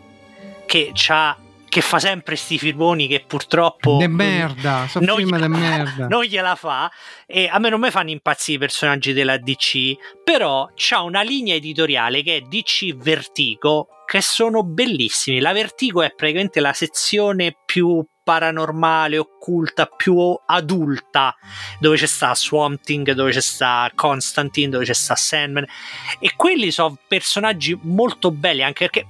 che ha che fa sempre sti filmoni che purtroppo de merda, so non, film de merda. non gliela fa e a me non mi fanno impazzire i personaggi della DC però c'ha una linea editoriale che è DC Vertigo che sono bellissimi la Vertigo è praticamente la sezione più paranormale, occulta, più adulta, dove c'è sta Swamp Thing, dove c'è sta Constantine, dove c'è sta Sandman. E quelli sono personaggi molto belli, anche perché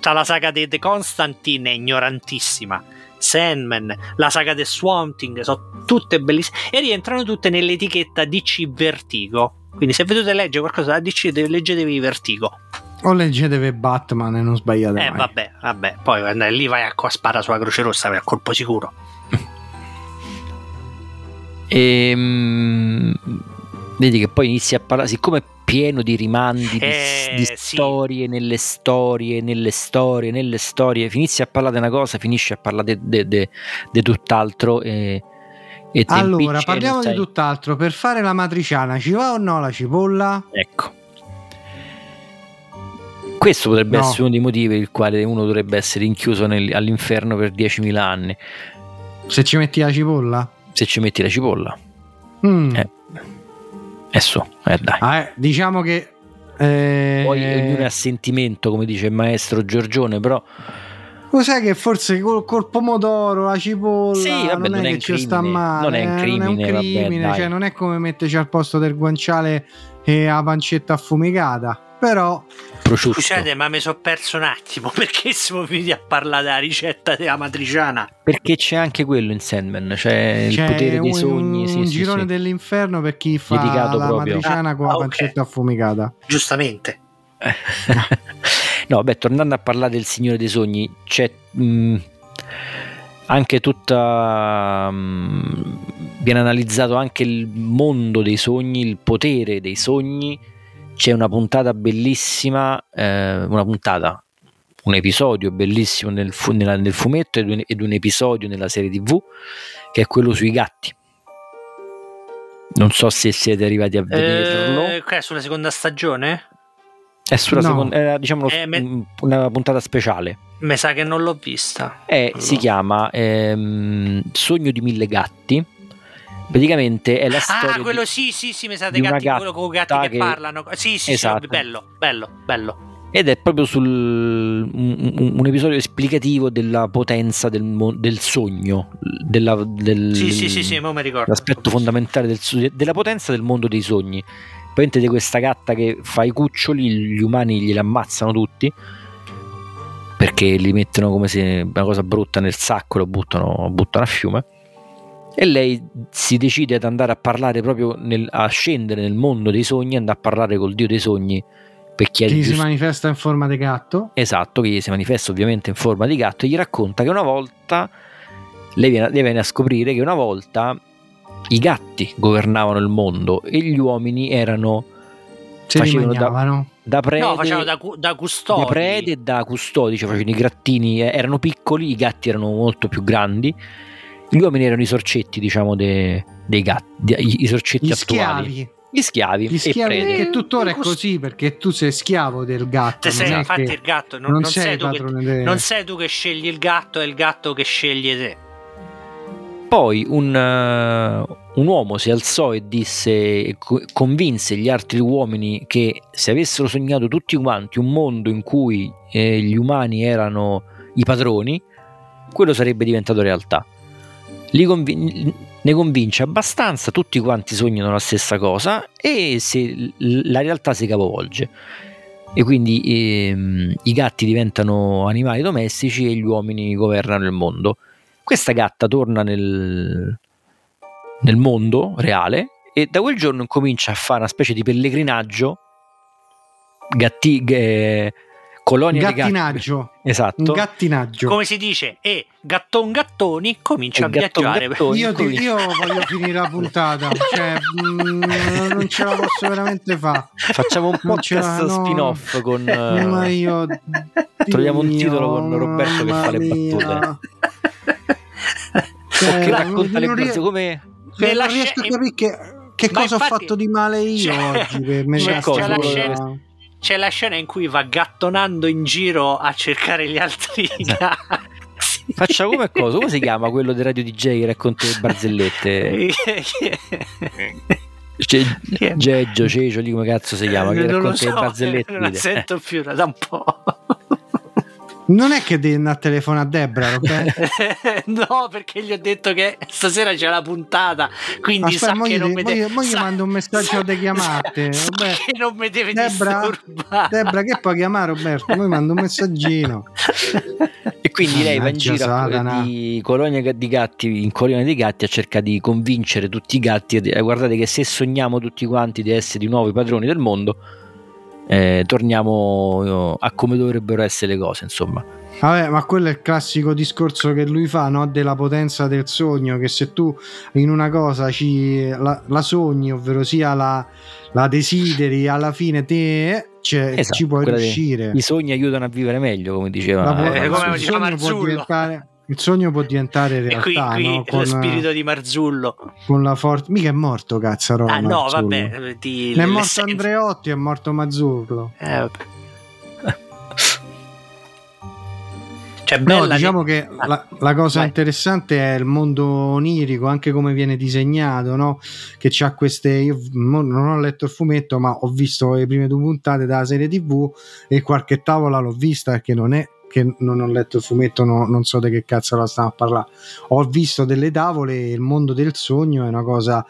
la saga di The Constantine è ignorantissima. Sandman, la saga di Swamp Thing, sono tutte bellissime e rientrano tutte nell'etichetta DC Vertigo. Quindi se vedete leggere qualcosa da DC, leggetevi Vertigo. O leggetevi Batman e non sbagliate Eh, mai. vabbè, vabbè. Poi andare lì vai a co- spara sulla Croce Rossa per a colpo sicuro. E, mm, vedi che poi inizia a parlare, siccome è pieno di rimandi, di, Eh, di sì. storie nelle storie, nelle storie, nelle storie, finisce a parlare di una cosa, finisce a parlare di tutt'altro. E, e Allora, parliamo di tutt'altro. Per fare la matriciana ci va o no la cipolla? Ecco. Questo potrebbe No. essere uno dei motivi per il quale uno dovrebbe essere rinchiuso nel- all'inferno per 10.000 anni, Se ci metti la cipolla? se ci metti la cipolla. Mm. Eh. E su, eh dai. Ah, eh, diciamo che... eh, Poi ognuno ha sentimento, come dice il maestro Giorgione, però Cos'è che forse col, col pomodoro, la cipolla, Sì, vabbè, non, non è è che ci sta male, non è un eh, crimine, non è un vabbè, crimine, dai. cioè non è come metterci al posto del guanciale e la pancetta affumicata, però prosciutto. Scusate, ma mi sono perso un attimo. Perché siamo venuti a parlare della ricetta della matriciana? Perché c'è anche quello in Sandman, c'è il potere dei un, sogni. sì, un sì, girone sì. dell'inferno per chi fa Dedicato la proprio. matriciana con Ah, la pancetta affumicata. Giustamente. no, beh, tornando a parlare del Signore dei Sogni, c'è mh, anche tutta. mh, viene analizzato anche il mondo dei sogni, il potere dei sogni. C'è una puntata bellissima, eh, una puntata, un episodio bellissimo nel, fu- nella- nel fumetto ed un, ed un episodio nella serie TV che è quello sui gatti. Non so se siete arrivati a vederlo. Eh, è sulla seconda stagione? È sulla No. seconda, era, diciamo Eh, me- un- una puntata speciale. Mi sa che non l'ho vista. È- No. Si chiama ehm, Sogno di mille gatti. Praticamente è la storia. Ah, quello di- sì, sì, sì, mi sa dei gatti, quello con i gatti che, che- parlano. Sì, sì, Esatto. sì, bello, bello, bello. Ed è proprio sul un, un- episodio esplicativo della potenza del, del sogno, della, del, Sì, sì, sì, sì, mi ricordo. l'aspetto fondamentale del della potenza del mondo dei sogni. Praticamente di questa gatta che fa i cuccioli, gli umani glieli ammazzano tutti perché li mettono come se una cosa brutta nel sacco, lo buttano, buttano a fiume. E lei si decide ad andare a parlare proprio nel- a scendere nel mondo dei sogni, andare a parlare col dio dei sogni per Chi si manifesta in forma di gatto? Esatto, che si manifesta ovviamente in forma di gatto e gli racconta che una volta lei viene, lei viene a scoprire che una volta i gatti governavano il mondo e gli uomini erano Se li Facevano da- da prede, No, facciamo da, da custodi. da prede e da custodi, cioè facevano i grattini, eh, erano piccoli, i gatti erano molto più grandi, gli uomini erano i sorcetti, diciamo, de- dei gatti, de- i, i sorcetti Gli attuali. schiavi. Gli schiavi. Gli e schiavi che tuttora è Cus- così perché tu sei schiavo del gatto. Sei, infatti il gatto, non, non non sei sei tu che, padrone de- non sei tu che scegli il gatto, è il gatto che sceglie te. Poi un, eh, un uomo si alzò e disse, co- convinse gli altri uomini che se avessero sognato tutti quanti un mondo in cui eh, gli umani erano i padroni, quello sarebbe diventato realtà. Convin- ne convince abbastanza, tutti quanti sognano la stessa cosa e se la realtà si capovolge. E quindi ehm, i gatti diventano animali domestici e gli uomini governano il mondo. Questa gatta torna nel, nel mondo reale e da quel giorno incomincia a fare una specie di pellegrinaggio, gatti, eh, colonia di gatti. gattinaggio. Esatto. Un gattinaggio. Come si dice? E gatton gattoni comincia E a gatton viaggiare. gattoni. Io, ti- io voglio finire la puntata, cioè, mm, non ce la posso veramente fare. Facciamo un podcast la- no. spin-off con... eh, Ma io Troviamo un titolo con Roberto che fa le battute. Cioè, che racconta le battute come... cioè, non riesco a capire che, che cosa ho infatti- fatto di male io C'è- oggi per me c'è- c'è la scena- C'è la scena in cui va gattonando in giro a cercare gli altri gatti. Facciamo come cosa? Come si chiama quello di Radio DJ che racconta le barzellette? Ce- Geggio, Cecio, lì come cazzo si chiama? Che non racconta so, le barzellette. non la sento più da un po'. Non è che devi andare a telefonare a Debra, Roberto. no, perché gli ho detto che stasera c'è la puntata, quindi Aspetta, sa che gli, non mi deve gli- mo gli sa- mando un messaggio sa- di chiamate. sa che non mi deve Debra, disturbare. Debra, che puoi chiamare Roberto? Poi mando un messaggino. E quindi lei va in giro Satana. di colonia di gatti, in colonia di gatti a cercare di convincere tutti i gatti. "Eh, guardate che se sogniamo tutti quanti di essere di nuovo i padroni del mondo, eh, torniamo a come dovrebbero essere le cose, insomma. Vabbè, ma quello è il classico discorso che lui fa, no? Della potenza del sogno, che se tu in una cosa ci, la, la sogni, ovvero sia la, la desideri, alla fine te cioè, esatto, ci puoi riuscire. I sogni aiutano a vivere meglio, come diceva. La, eh, come può diventare, il sogno può diventare realtà. E qui, qui no? con, lo spirito di Marzullo. Con la forza. Mica è morto, cazzarola. Ah, no, Marzullo. vabbè. Ti, è morto senza... Andreotti, è morto Mazzurlo. Eh, vabbè. Cioè, no, diciamo che, che ah, la, la, cosa vai. interessante è il mondo onirico, anche come viene disegnato, no? Che c'ha queste. Io non ho letto il fumetto, ma ho visto le prime due puntate della serie TV e qualche tavola l'ho vista perché non è che non ho letto il fumetto, no, non so di che cazzo la stiamo a parlare. Ho visto delle tavole il mondo del sogno è una cosa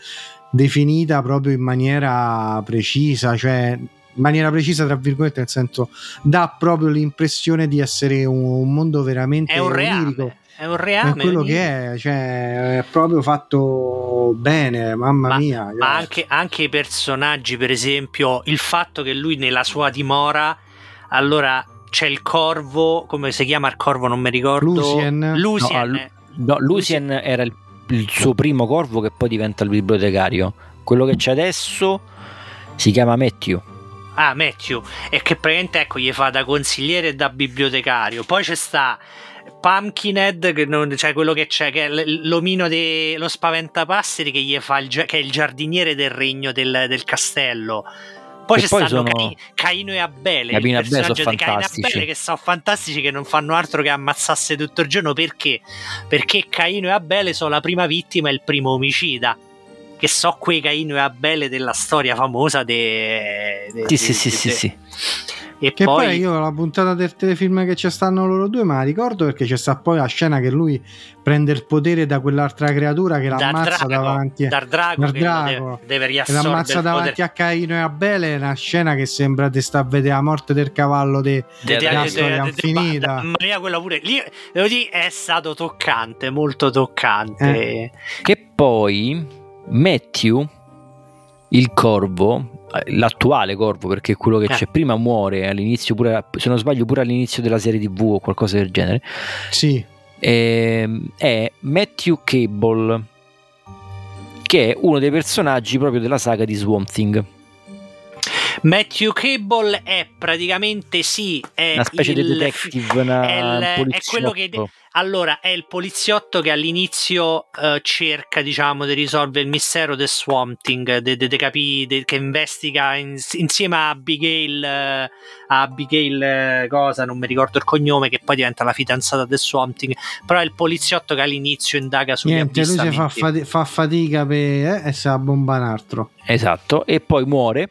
definita proprio in maniera precisa, cioè in maniera precisa, tra virgolette, nel senso dà proprio l'impressione di essere un, un mondo veramente è un reame. È un reame. È quello che è, cioè, è proprio fatto bene, mamma ma, mia. Ma anche, anche, i personaggi, per esempio, il fatto che lui nella sua dimora, allora c'è il corvo, come si chiama il corvo? Non mi ricordo. Lucien. Lucien. No, no Lucien era il, il suo primo corvo che poi diventa il bibliotecario. Quello che c'è adesso si chiama Matthew. Ah, Matthew, e che praticamente ecco, gli fa da consigliere e da bibliotecario. Poi c'è sta Pumpkinhead, che non, cioè quello che c'è, che è l'omino dello spaventapasseri che, gli fa il, che è il giardiniere del regno del, del castello. Poi ci stanno sono... Caino e Abele, Caino il personaggio di Caino e Abele che sono fantastici, che non fanno altro che ammazzasse tutto il giorno. Perché? Perché Caino e Abele sono la prima vittima e il primo omicida che so quei Caino e Abele della storia famosa de, de, sì, de, sì, sì, sì, sì. E che poi... poi... io la puntata del telefilm che ci stanno loro due, ma la ricordo perché c'è sta poi la scena che lui prende il potere da quell'altra creatura che l'ammazza Drago, davanti a Drago, Dar Drago deve, deve l'ammazza davanti a Caino e Abele, è una scena che sembra di sta a vedere la morte del cavallo de, de, de, de storia infinita. Maria quella pure lì devo dire è stato toccante, molto toccante. Eh. Che poi Matthew, il corvo, l'attuale corvo, perché quello che eh. c'è prima muore all'inizio, pure, se non sbaglio, pure all'inizio della serie TV o qualcosa del genere. Sì. È, è Matthew Cable, che è uno dei personaggi proprio della saga di Swamp Thing. Matthew Cable è praticamente sì, è una specie il, di detective, una è, il, è quello che allora è il poliziotto che all'inizio uh, cerca, diciamo, di risolvere il mistero del Swamp Thing, de, de, de capi, che investiga in, insieme a Abigail, uh, a Abigail uh, cosa, non mi ricordo il cognome, che poi diventa la fidanzata del Swamp Thing, però è il poliziotto che all'inizio indaga sugli Niente, lui si fa, fati- fa fatica per eh, essere a bomba un altro. Esatto, e poi muore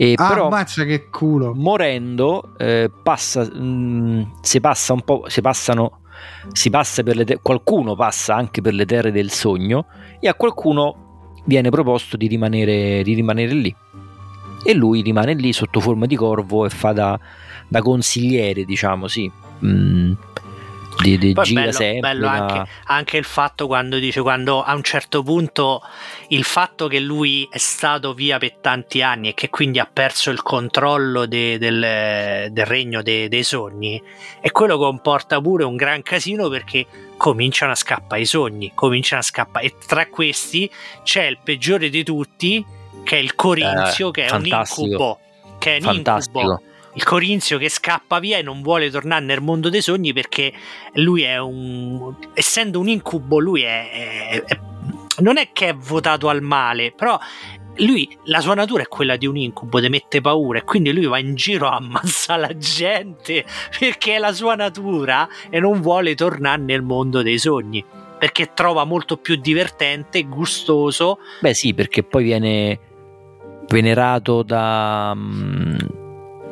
e ah, però, ammazza che culo. Morendo, eh, passa, mh, mm, si passa un po', si passano, si passa te- qualcuno passa anche per le terre del sogno e a qualcuno viene proposto di rimanere, di rimanere lì. E lui rimane lì sotto forma di corvo e fa da, da consigliere, diciamo, sì. Mm, di, di Poi gira bello, sempre, bello anche, anche, il fatto quando dice quando a un certo punto il fatto che lui è stato via per tanti anni e che quindi ha perso il controllo de, del, del, regno de, dei sogni e quello comporta pure un gran casino perché cominciano a scappare i sogni cominciano a scappare e tra questi c'è il peggiore di tutti che è il Corinzio eh, che è fantastico. un incubo che è un fantastico. incubo il Corinzio che scappa via e non vuole tornare nel mondo dei sogni perché lui è un essendo un incubo lui è, è, è non è che è votato al male però lui, la sua natura è quella di un incubo, ti mette paura e quindi lui va in giro a ammazzare la gente perché è la sua natura e non vuole tornare nel mondo dei sogni perché trova molto più divertente gustoso. Beh sì, perché poi viene venerato da...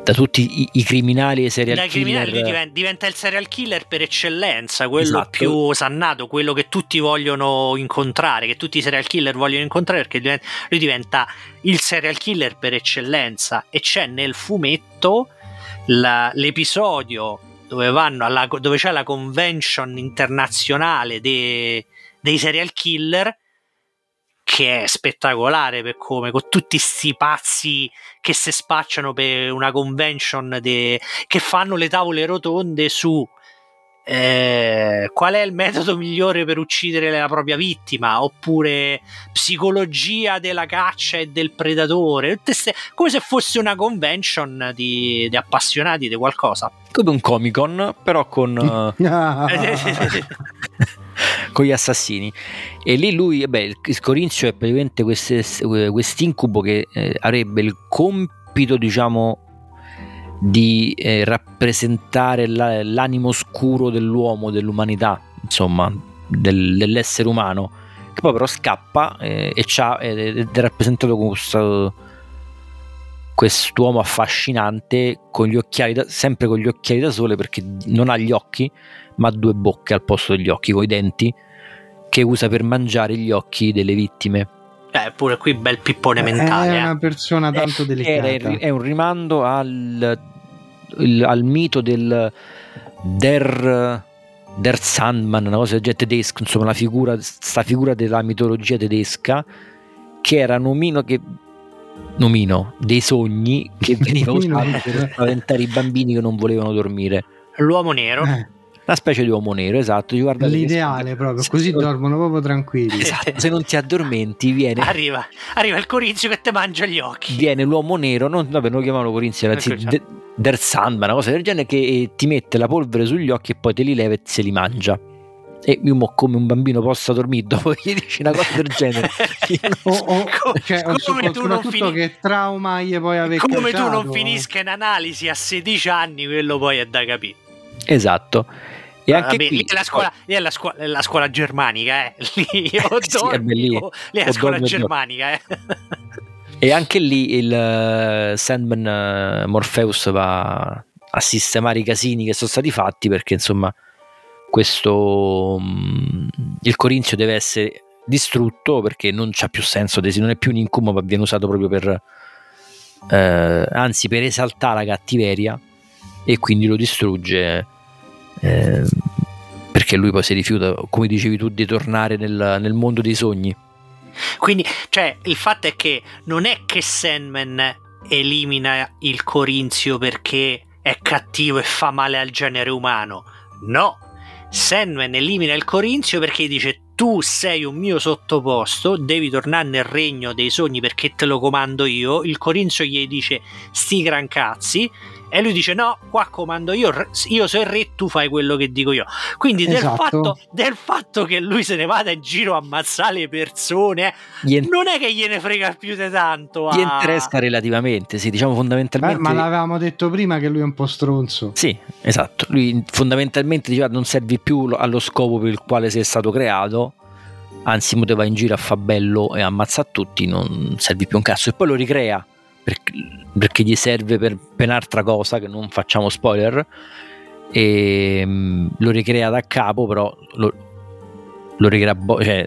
Da tutti i, i criminali e serial Dai killer. Criminali diventa, diventa, il serial killer per eccellenza, quello esatto. più osannato, quello che tutti vogliono incontrare, che tutti i serial killer vogliono incontrare perché diventa, lui diventa il serial killer per eccellenza e c'è nel fumetto la, l'episodio dove, alla, dove, c'è la convention internazionale de, dei serial killer che è spettacolare per come, con tutti sti pazzi che si spacciano per una convention de, che fanno le tavole rotonde su eh, qual è il metodo migliore per uccidere la propria vittima, oppure psicologia della caccia e del predatore, ste, come se fosse una convention di, di appassionati di qualcosa. Come un Comic Con, però con, uh, con gli assassini. E lì lui, beh, il Corinzio è praticamente quest'incubo che eh, avrebbe il compito, diciamo, di eh, rappresentare la, l'animo scuro dell'uomo, dell'umanità, insomma, del, dell'essere umano, che poi però scappa eh, e ed è rappresentato come questo, quest'uomo affascinante con gli occhiali da, sempre con gli occhiali da sole perché non ha gli occhi ma ha due bocche al posto degli occhi con i denti che usa per mangiare gli occhi delle vittime eh, pure qui bel pippone mentale. È una eh. persona tanto è, delicata. È un rimando al, il, al mito del Der, der Sandman, una cosa del genere tedesco, insomma, la figura, sta figura della mitologia tedesca che era nomino che nomino dei sogni che veniva usato per spaventare i bambini che non volevano dormire. L'uomo nero. Eh una specie di uomo nero, esatto. L'ideale proprio, così dormono proprio tranquilli. Esatto, se non ti addormenti viene... Arriva, arriva il corinzio che ti mangia gli occhi. Viene l'uomo nero, non, vabbè, non lo chiamavano corinzio, anzi de, der Sandman, una cosa del genere, che eh, ti mette la polvere sugli occhi e poi te li leva e se li mangia. E io mo come un bambino possa dormire dopo gli dici una cosa del genere o, o, cioè, come tu non fini... che trauma gli puoi avere come tu non finisca in analisi a 16 anni quello poi è da capire esatto e anche Vabbè, qui, è la scuola, lì è la scuola, la scuola germanica, eh. lì, o sì, dormi, lì, o, lì è la scuola germanica. Eh. E anche lì il uh, Sandman uh, Morpheus va a sistemare i casini che sono stati fatti perché insomma questo um, il Corinzio deve essere distrutto perché non c'ha più senso, non è più un incubo ma viene usato proprio per uh, anzi per esaltare la cattiveria e quindi lo distrugge eh, perché lui poi si rifiuta, come dicevi tu, di tornare nel, nel mondo dei sogni. Quindi, cioè, il fatto è che non è che Sandman elimina il Corinzio perché è cattivo e fa male al genere umano. No, Sandman elimina il Corinzio perché dice tu sei un mio sottoposto, devi tornare nel regno dei sogni perché te lo comando io. Il Corinzio gli dice sti gran cazzi e lui dice: No, qua comando io, io sono il re, tu fai quello che dico io. Quindi del, esatto. fatto, del fatto, che lui se ne vada in giro a ammazzare le persone, Ient- non è che gliene frega più di tanto. Gli interessa relativamente, sì, diciamo fondamentalmente. Beh, ma l'avevamo detto prima che lui è un po' stronzo. Sì, esatto. Lui fondamentalmente diceva: Non servi più allo scopo per il quale sei stato creato anzi mo te va in giro a fa bello e ammazza tutti, non servi più un cazzo e poi lo ricrea perché, perché gli serve per, per un'altra cosa che non facciamo spoiler e um, lo ricrea da capo però lo, lo ricrea bo- cioè,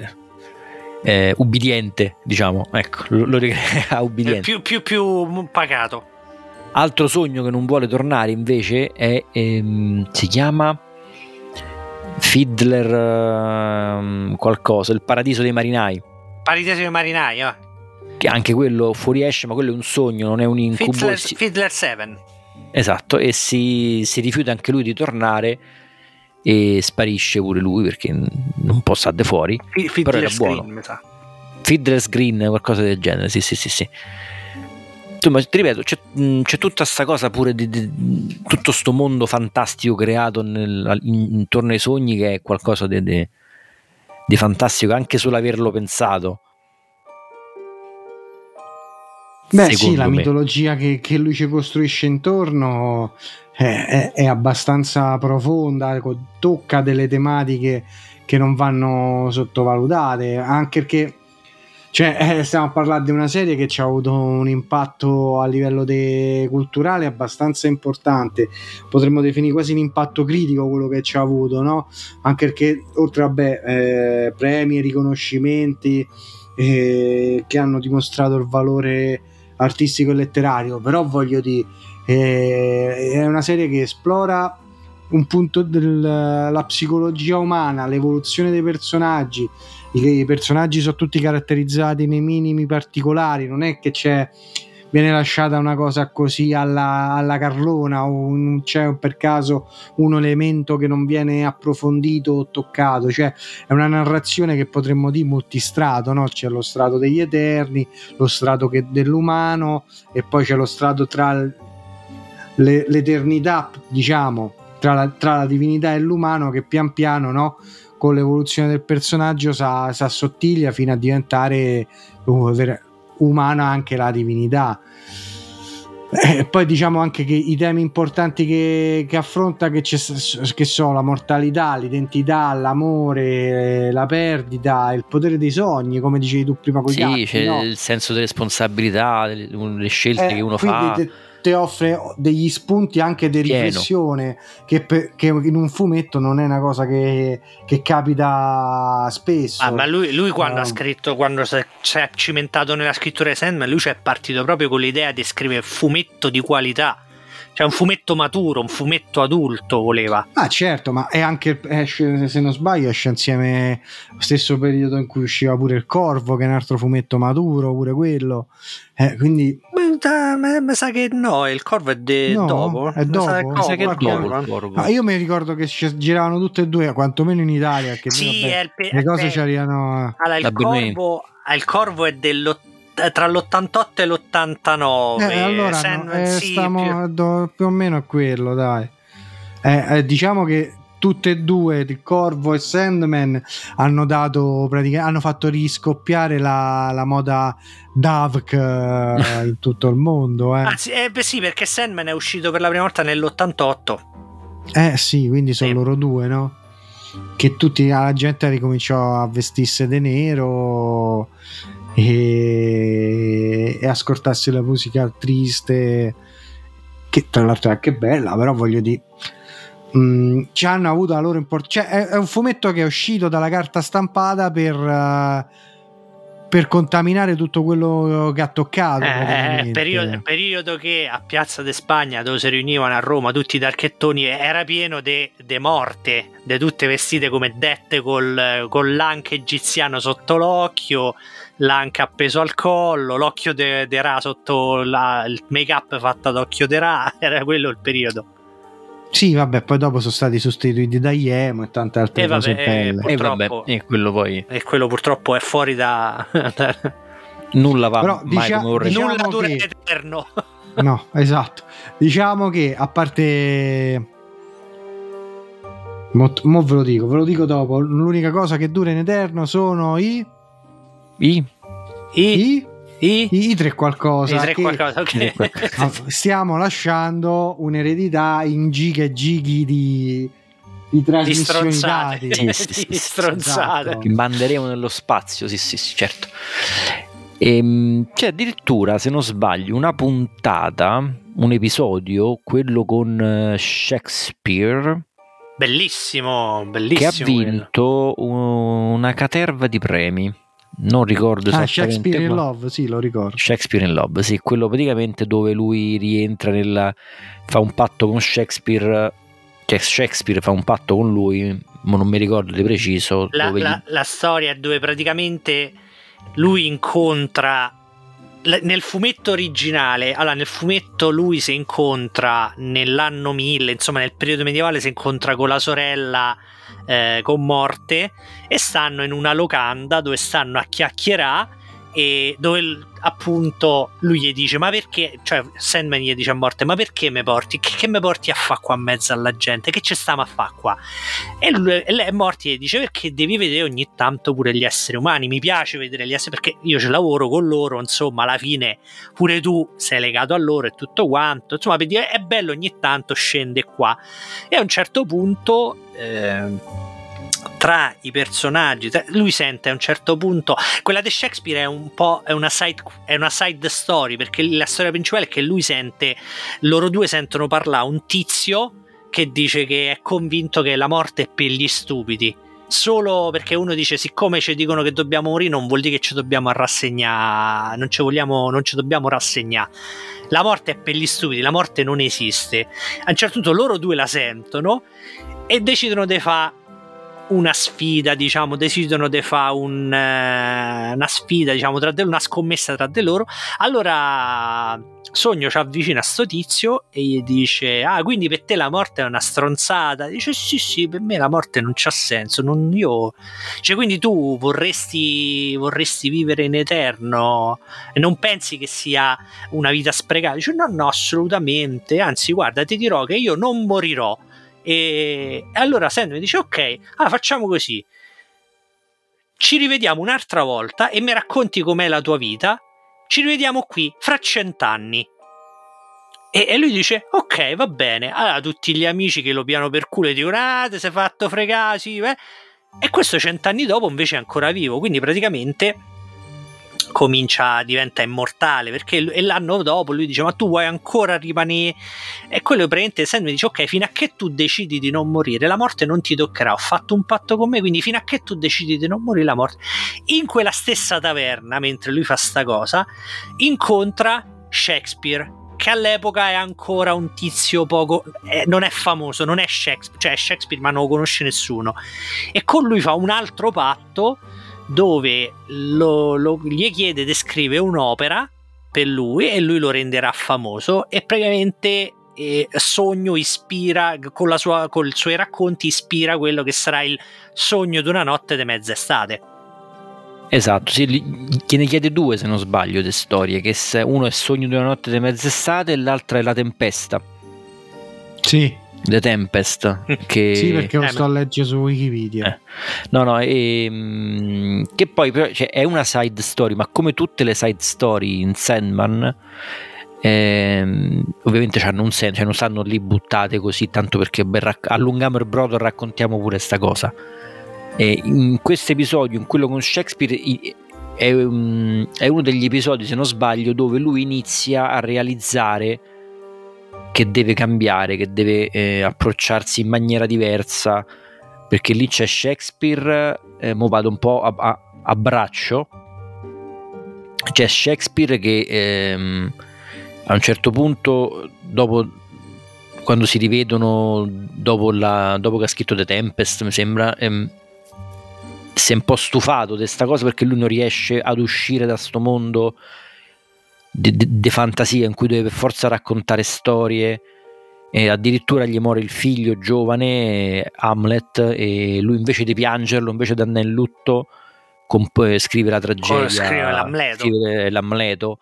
eh, ubbidiente diciamo ecco lo, lo ricrea ubbidiente. Più, più, più pagato. Altro sogno che non vuole tornare invece è ehm, si chiama Fiddler um, qualcosa il paradiso dei marinai. Paradiso dei marinai eh che anche quello fuoriesce, ma quello è un sogno, non è un incubo. Fiddler, si... Fiddler 7. Esatto, e si, si, rifiuta anche lui di tornare e sparisce pure lui perché non può stare fuori. F- però era buono. Green, mi sa. Fiddler's Green, qualcosa del genere, sì, sì, sì, sì. Insomma, ti ripeto, c'è, c'è tutta questa cosa pure di, di, tutto questo mondo fantastico creato nel, intorno ai sogni che è qualcosa di, di, di fantastico anche solo averlo pensato Beh sì, la me. mitologia che, che, lui ci costruisce intorno è, è, è, abbastanza profonda, tocca delle tematiche che non vanno sottovalutate, anche perché cioè, eh, stiamo a parlare di una serie che ci ha avuto un impatto a livello de- culturale abbastanza importante, potremmo definire quasi un impatto critico quello che ci ha avuto, no? Anche perché oltre a eh, premi e riconoscimenti eh, che hanno dimostrato il valore artistico e letterario, però voglio dire, eh, è una serie che esplora un punto della psicologia umana, l'evoluzione dei personaggi, i, i personaggi sono tutti caratterizzati nei minimi particolari, non è che c'è viene lasciata una cosa così alla, alla Carlona o non c'è per caso un elemento che non viene approfondito o toccato, cioè è una narrazione che potremmo dire multistrato, no? c'è lo strato degli Eterni, lo strato che, dell'umano e poi c'è lo strato tra le, l'eternità, diciamo, tra la, tra la, divinità e l'umano che pian piano, no? con l'evoluzione del personaggio si assottiglia fino a diventare uh, umana anche la divinità. E eh, poi diciamo anche che i temi importanti che, che affronta, che, che, sono la mortalità, l'identità, l'amore, la perdita, il potere dei sogni, come dicevi tu prima con Sì, gatti, c'è no? il senso di responsabilità, le, scelte eh, che uno fa. Te, offre degli spunti anche di riflessione che, per, che, in un fumetto non è una cosa che, che capita spesso. Ah, ma lui, lui quando um, ha scritto, quando si è cimentato nella scrittura di Sandman, lui ci è partito proprio con l'idea di scrivere fumetto di qualità cioè un fumetto maturo, un fumetto adulto voleva. Ah certo, ma è anche, esce, se non sbaglio, esce insieme lo stesso periodo in cui usciva pure il Corvo, che è un altro fumetto maturo, pure quello. Eh, quindi... Mi sa che no, il Corvo è de- no, dopo. È dopo. Mi sa che è dopo il Corvo. Ah, io mi ricordo che giravano tutte e due, quantomeno in Italia. Che sì, vabbè, il pe- le cose beh, c'erano... Allora, il corvo, il corvo è dell'80 tra l'88 e l'89. Eh, allora no, eh, sì, stiamo più... do, più o meno a quello, dai. Eh, eh, diciamo che tutte e due, il Corvo e Sandman, hanno dato praticamente hanno fatto riscoppiare la, la moda Davk eh, in tutto il mondo. Eh. Anzi, eh, beh, sì, perché Sandman è uscito per la prima volta nell'88. Eh sì, quindi sono loro due, no? Che tutti la gente ricominciò a vestirsi di nero e, e ascoltarsi la musica triste che tra l'altro è anche bella però voglio dire mm, ci hanno avuto la loro importanza cioè, è, è, un fumetto che è uscito dalla carta stampata per uh, per contaminare tutto quello che ha toccato. Eh, periodo, periodo, che a Piazza de Spagna, dove si riunivano a Roma tutti i darchettoni, era pieno di morte, di tutte vestite come dette col, con l'anca egiziano sotto l'occhio, l'anca appeso al collo, l'occhio de, de Ra sotto la, il make up fatto ad occhio de Ra, era quello il periodo. Sì, vabbè, poi dopo sono stati sostituiti da Yemo e tante altre e cose vabbè, belle. E, vabbè, e quello poi. E quello purtroppo è fuori da. Nulla va Però, mai dicia- come diciamo Nulla dura che... eterno. no, esatto. Diciamo che a parte. Mo, mo ve lo dico, ve lo dico dopo. L'unica cosa che dura in eterno sono i. I. I. I. I, I tre qualcosa. I tre che qualcosa, ok. stiamo lasciando un'eredità in giga e gighi di, di trasmissioni stronzate. dati. Sì, Di stronzate. esatto. Che manderemo nello spazio, sì, sì, sì, certo. E, c'è addirittura, se non sbaglio, una puntata, un episodio, quello con eh, Shakespeare, Bellissimo, che bellissimo. ha vinto una caterva di premi. Non ricordo Ah, esattamente. Shakespeare in Love, sì, lo ricordo. Shakespeare in Love, sì, quello praticamente dove lui rientra nella. fa un patto con Shakespeare. Cioè, Shakespeare fa un patto con lui, ma non mi ricordo di preciso. La, dove la- la storia è dove praticamente lui incontra nel fumetto originale, allora nel fumetto lui si incontra nell'anno 1000, insomma nel periodo medievale si incontra con la sorella eh, con morte e stanno in una locanda dove stanno a chiacchierare e dove appunto lui gli dice ma perché? Cioè Sandman gli dice a morte ma perché mi porti? Che, che mi porti a fa qua in mezzo alla gente? Che ci stiamo a fa qua? E, lui, e lei morti gli dice perché devi vedere ogni tanto pure gli esseri umani? Mi piace vedere gli esseri perché io ci lavoro con loro insomma alla fine pure tu sei legato a loro e tutto quanto. Insomma per dire, è bello ogni tanto scende qua. E a un certo punto eh, tra i personaggi lui sente a un certo punto quella di Shakespeare è un po' è una side, è una side story perché la storia principale è che lui sente loro due sentono parlare un tizio che dice che è convinto che la morte è per gli stupidi. Solo perché uno dice siccome ci dicono che dobbiamo morire non vuol dire che ci dobbiamo rassegnare non ci vogliamo non ci dobbiamo rassegnare. La morte è per gli stupidi la morte non esiste. A un certo punto loro due la sentono e decidono di fare una sfida, diciamo, decidono di fare un, eh, una sfida, diciamo, tra de- una scommessa tra di loro. Allora Sogno ci avvicina a sto tizio e gli dice: Ah, quindi per te la morte è una stronzata? Dice: Sì, sì, per me la morte non c'ha senso. Non, io... Cioè, quindi tu vorresti, vorresti vivere in eterno e non pensi che sia una vita sprecata? Dice: No, no, assolutamente. Anzi, guarda, ti dirò che io non morirò. E allora Sand mi dice: Ok, ah, facciamo così. Ci rivediamo un'altra volta e mi racconti com'è la tua vita ci rivediamo qui fra cent'anni. E, e, lui dice: Ok, va bene. Allora, tutti gli amici che lo piano per culo e dicono: Ah, ti sei fatto fregare. Sì, eh. E questo cent'anni dopo invece è ancora vivo. Quindi praticamente comincia, diventa immortale perché e l'anno dopo lui dice ma tu vuoi ancora rimanere? E quello Sam mi dice ok fino a che tu decidi di non morire la morte non ti toccherà ho fatto un patto con me quindi fino a che tu decidi di non morire la morte in quella stessa taverna mentre lui fa sta cosa incontra Shakespeare che all'epoca è ancora un tizio poco eh, non è famoso non è Shakespeare cioè Shakespeare ma non lo conosce nessuno. E con lui fa un altro patto dove lo, lo, gli chiede di scrivere un'opera per lui e lui lo renderà famoso e praticamente eh, Sogno ispira con, sua, con i suoi racconti ispira quello che sarà il sogno di una notte di mezza estate Esatto, sì, gliene chiede due se non sbaglio di storie, che uno è Sogno di una notte di mezza estate e l'altra è La tempesta. Sì. The Tempest che... sì perché lo eh, sto a leggere su Wikipedia eh. no no e, ehm, che poi cioè, è una side story ma come tutte le side story in Sandman ehm, ovviamente hanno un senso cioè non stanno lì buttate così tanto perché rac- allungiamo il brodo e raccontiamo pure sta cosa e in questo episodio in quello con Shakespeare è, um, è uno degli episodi se non sbaglio dove lui inizia a realizzare che deve cambiare, che deve eh, approcciarsi in maniera diversa, perché lì c'è Shakespeare, eh, mo vado un po' a, a, a braccio, c'è Shakespeare che ehm, a un certo punto, dopo, quando si rivedono dopo, la, dopo che ha scritto The Tempest, mi sembra, ehm, si è un po' stufato di questa cosa perché lui non riesce ad uscire da questo mondo di fantasia in cui deve per forza raccontare storie e addirittura gli muore il figlio giovane Hamlet e lui invece di piangerlo invece di andare in lutto comp- scrive la tragedia scrive l'Amleto. scrive l'Amleto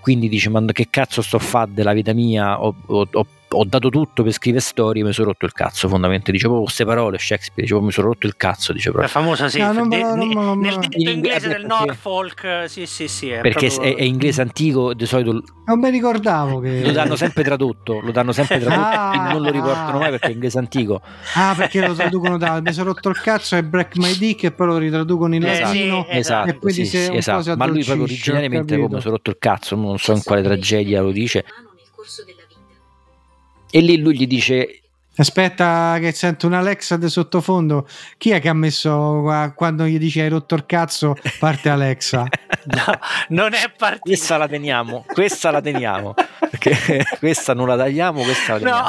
quindi dice ma che cazzo sto a fare della vita mia ho, ho, ho ho dato tutto per scrivere storie mi sono rotto il cazzo fondamentalmente. Dicevo queste parole Shakespeare dicevo mi sono rotto il cazzo dice proprio. è famosa sì no, non, de, non, non, nel detto in inglese del Norfolk sì sì sì è perché proprio... è, è, inglese antico di solito non mi ricordavo che lo danno sempre tradotto lo danno sempre tradotto ah, non lo riportano mai perché è inglese antico. Ah perché lo traducono da mi sono rotto il cazzo e break my dick e poi lo ritraducono in esatto, latino esatto, e poi sì, sì, esatto. ma lui proprio originariamente come mi sono rotto il cazzo non so in quale tragedia lo dice e lì lui gli dice Aspetta che sento un Alexa di sottofondo. Chi è che ha messo quando gli dice hai rotto il cazzo? Parte Alexa. no, non è partita. Questa la teniamo, questa la teniamo. Perché questa non la tagliamo, questa la teniamo. No.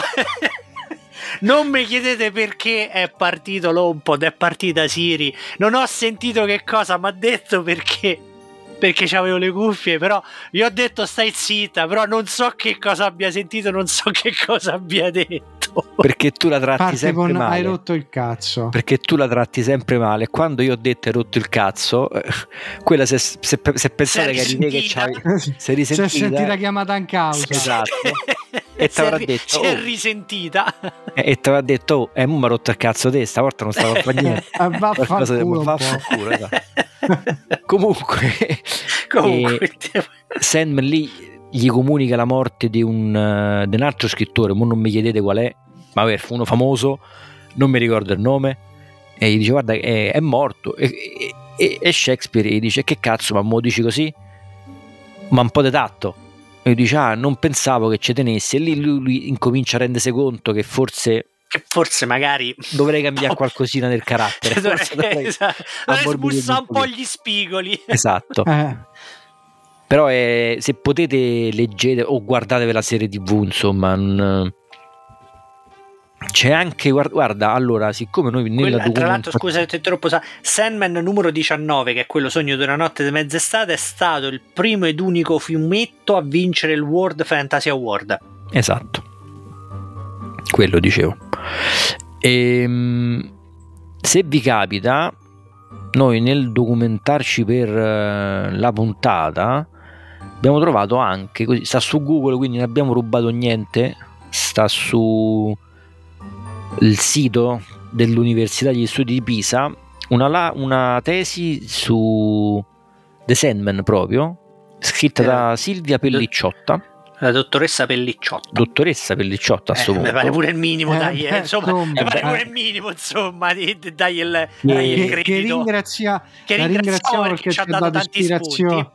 non mi chiedete perché è partito l'HomePod, è partita Siri. Non ho sentito che cosa mi ha detto perché perché avevo le cuffie, però gli ho detto stai zitta, però non so che cosa abbia sentito, non so che cosa abbia detto. Perché tu la tratti Parte sempre con, male. Hai rotto il cazzo. Perché tu la tratti sempre male. Quando io ho detto hai rotto il cazzo, eh, quella se, se, se pensate che eri che c'hai, sei risentita. Si è sentita chiamata in causa. Esatto. e ti avrà detto si è oh. risentita e ti avrà detto oh, eh, mi ha rotto il cazzo te stavolta non stavo a fare niente ah, vaffanculo vaffanculo esatto. comunque, comunque eh, Sandman lì gli comunica la morte di un, uh, di un altro scrittore ma non mi chiedete qual è. Ma vabbè, fu uno famoso non mi ricordo il nome e gli dice guarda è, è morto. E, e, e, Shakespeare gli dice che cazzo ma mo dici così? Ma un po' di tatto. E dice ah non pensavo che ci tenessi. E lì lui, lui incomincia a rendersi conto che forse che forse magari dovrei cambiare qualcosina nel carattere forse dovrei, esatto. dovrei smussare un po' gli spigoli esatto eh. però è, se potete leggete o guardatevi la serie tv insomma non, C'è anche, guarda, allora, siccome noi nella Quella, Tra l'altro, scusa se ti interrompo, Sandman numero 19, che è quello Sogno di una notte di mezz'estate, è stato il primo ed unico fumetto a vincere il World Fantasy Award. Esatto. Quello dicevo. E, ehm, se vi capita, noi nel documentarci per uh, la puntata abbiamo trovato anche, così, sta su Google, quindi non abbiamo rubato niente, sta su il sito dell'Università degli Studi di Pisa una, una tesi su The Sandman proprio, scritta da Silvia Pellicciotta. La dottoressa Pellicciotta. Dottoressa Pellicciotta a eh, Mi pare pure il minimo, eh, dai, eh, insomma, mi pare pure il minimo, insomma, dai il, dai il credito. Che ringrazia, che ringraziamo perché ci ha dato tanti spunti.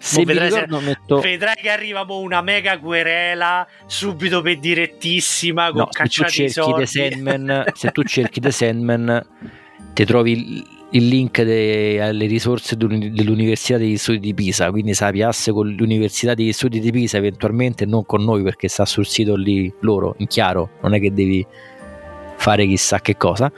Se vedrai, ricordo, metto... vedrai che arriva una mega querela subito per direttissima con no, cacciati i soldi. Sandman, se tu cerchi The Sandman ti trovi il link de, alle risorse dell'Università degli Studi di Pisa, quindi sapiasse con l'Università degli Studi di Pisa eventualmente non con noi perché sta sul sito lì loro, in chiaro, non è che devi fare chissà che cosa.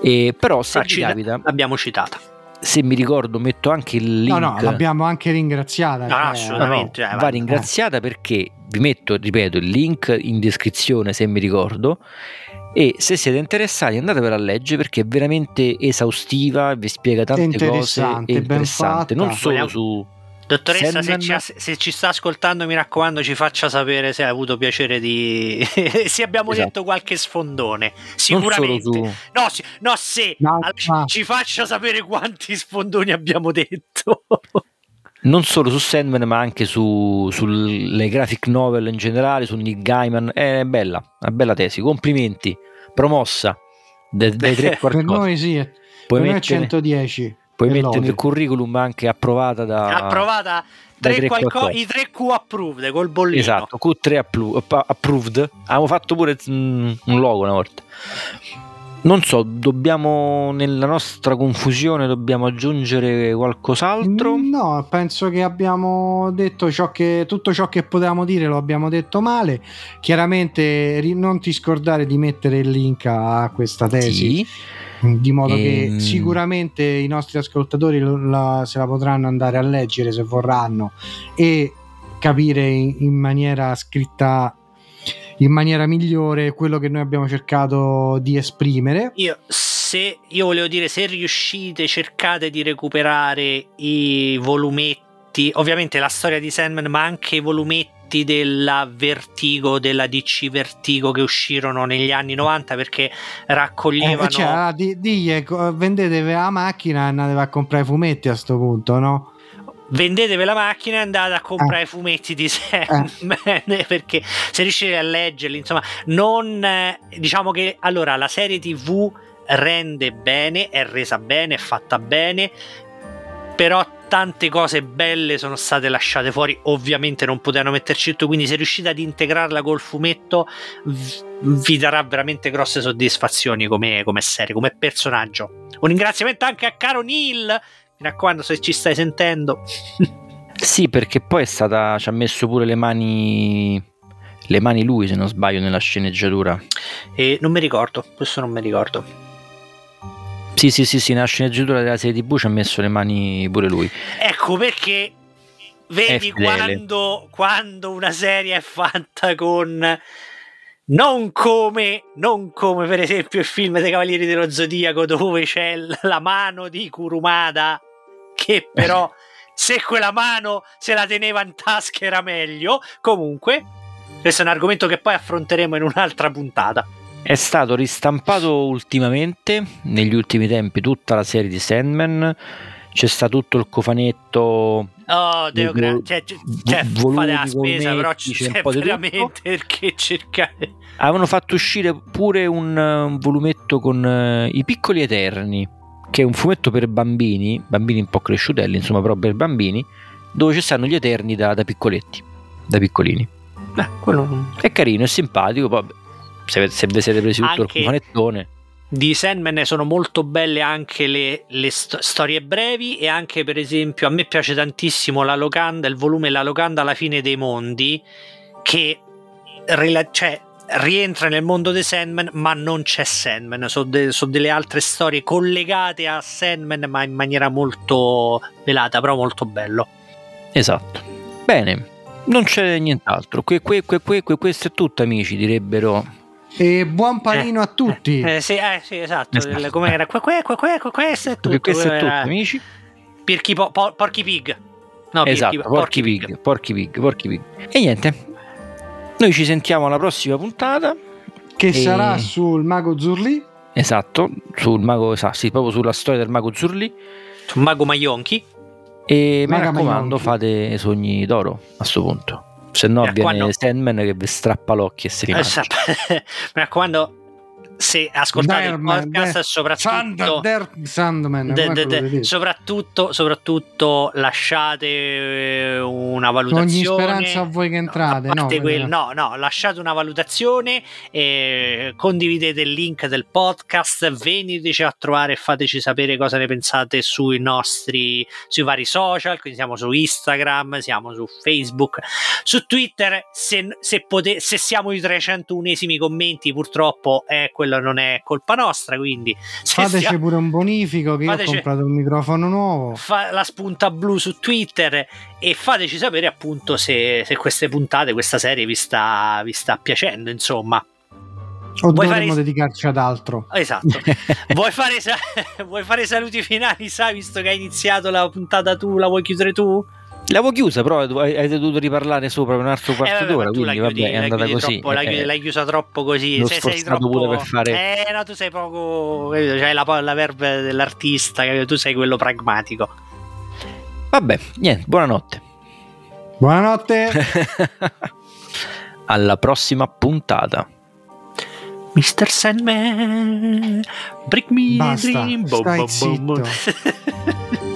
E, però se ah, ci capita... L'abbiamo citata se mi ricordo metto anche il link. No, no, l'abbiamo anche ringraziata. No, cioè, assolutamente. No, va ringraziata perché vi metto, ripeto, il link in descrizione se mi ricordo. E se siete interessati andatevela a leggere perché è veramente esaustiva, vi spiega tante cose. È interessante, non solo su Dottoressa, se ci, se ci, sta ascoltando, mi raccomando, ci faccia sapere se ha avuto piacere di. se abbiamo esatto. detto qualche sfondone. Sicuramente. No, sì, no, se no, allora, no. ci faccia sapere quanti sfondoni abbiamo detto. non solo su Sandman, ma anche su, sulle graphic novel in generale, su Nick Gaiman. È bella, una bella tesi. Complimenti, promossa dai tre quarti. Per noi sì, Puoi per mettere... noi 110 puoi mettere nel curriculum anche approvata da approvata tre qualco, i 3Q approved col bollino esatto Q3 appro- approved abbiamo fatto pure mm, un logo una volta non so, dobbiamo nella nostra confusione dobbiamo aggiungere qualcos'altro? No, penso che abbiamo detto ciò che, tutto ciò che potevamo dire lo abbiamo detto male. Chiaramente non ti scordare di mettere il link a questa tesi. Sì di modo e... che ehm. sicuramente i nostri ascoltatori la, se la potranno andare a leggere se vorranno e capire in, in maniera scritta in maniera migliore quello che noi abbiamo cercato di esprimere. Io, se, io volevo dire, se riuscite, cercate di recuperare i volumetti, ovviamente la storia di Sandman, ma anche i volumetti fumetti della Vertigo, della DC Vertigo che uscirono negli anni 90 perché raccoglievano... Eh, cioè, ah, di, di, vendetevi la macchina e andate a comprare i fumetti a questo punto, no? vendetevi la macchina e andate a comprare i eh. fumetti di Sandman eh. perché se riuscite a leggerli insomma non eh, diciamo che allora la serie tv rende bene è resa bene è fatta bene però tante cose belle sono state lasciate fuori, ovviamente non potevano metterci tutto, quindi se riuscite ad integrarla col fumetto vi darà veramente grosse soddisfazioni come, come serie, come personaggio. Un ringraziamento anche a caro Neil, mi raccomando se ci stai sentendo. sì, perché poi è stata, ci ha messo pure le mani le mani lui se non sbaglio nella sceneggiatura. E non mi ricordo, questo non mi ricordo. Sì, sì, sì, sì, nella sceneggiatura della serie TV ci ha messo le mani pure lui. Ecco perché vedi quando, quando, una serie è fatta con non come, non come per esempio il film dei Cavalieri dello Zodiaco dove c'è la mano di Kurumada che però se quella mano se la teneva in tasca era meglio. Comunque questo è un argomento che poi affronteremo in un'altra puntata è stato ristampato ultimamente, negli ultimi tempi, tutta la serie di Sandman. C'è stato tutto il cofanetto. Oh, Deo gra- cioè, cioè fate la spesa, però c'è, veramente perché cercare. Avevano fatto uscire pure un, un volumetto con uh, I piccoli eterni, che è un fumetto per bambini, bambini un po' cresciutelli, insomma, però per bambini, dove ci stanno gli eterni da, da piccoletti, da piccolini. Beh, quello... È carino, è simpatico, poi se, se vi siete presi tutto anche il panettone di Sandman sono molto belle anche le, le sto- storie brevi e anche per esempio a me piace tantissimo la locanda il volume La locanda alla fine dei mondi che rela- cioè, rientra nel mondo dei Sandman, ma non c'è Sandman. Sono, de- so delle altre storie collegate a Sandman, ma in maniera molto velata, però molto bello. Esatto. Bene, non c'è nient'altro. Que, que, que, questo è tutto, amici, direbbero. E buon panino Eh, a tutti. Eh, sì, eh, sì, esatto. Esatto. Com'era? Que, que, que, que, que- questo è tutto. questo è tutto, Eh, amici. Pirchi po- po- porchi pig. No, esatto, pirchi- porchi pig, porchi pig, porchi pig. E niente. Noi ci sentiamo alla prossima puntata. che e- sarà sul Mago Zurli. Esatto, sul mago, esatto, sì, proprio sulla storia del mago Zurli. Su Mago Maionchi. E mi raccomando, Maionchi. fate sogni d'oro a sto punto. Se no viene. Sandman che vi strappa l'occhio e si rimane. sa- Mi raccomando, se ascoltate Derman, il podcast,Der- soprattutto. Sand- Der- Sandman. De- de- de- soprattutto, soprattutto lasciate eh, una Ogni valutazione. speranza a voi che entrate. No, quel- no, no, lasciate una valutazione, eh, condividete il link del podcast, veniteci a trovare e fateci sapere cosa ne pensate sui nostri sui vari social, quindi siamo su Instagram, siamo su Facebook, su Twitter, se, se, pote- se siamo i 301esimi commenti purtroppo eh, quello non è colpa nostra, quindi Fateci siamo- pure un bonifico che Fateci- ho comprato un microfono nuovo. fa la spunta blu su Twitter e fateci sapere appunto se, se queste puntate, questa serie vi sta, vi sta piacendo, insomma. O Vuoi dovremmo fare- dedicarci ad altro. Esatto. vuoi, fare sa- vuoi fare saluti finali, sai, visto che hai iniziato la puntata tu, la vuoi chiudere tu? L'avevo chiusa, però hai dovuto riparlare sopra per un altro quarto Eh, vabbè, d'ora, quindi chiudi, vabbè, è andata così. troppo, la Eh, chiudi- l'hai chiusa troppo così. l'ho sei, sei troppo... pure per fare- Eh, no, tu sei poco... capito? C'hai la, la verve dell'artista, capito? tu sei quello pragmatico. Vabbè, niente, buonanotte. Buonanotte. Alla prossima puntata. Mr. Sandman, break me Basta, dream. Boom, boom, boom. zitto.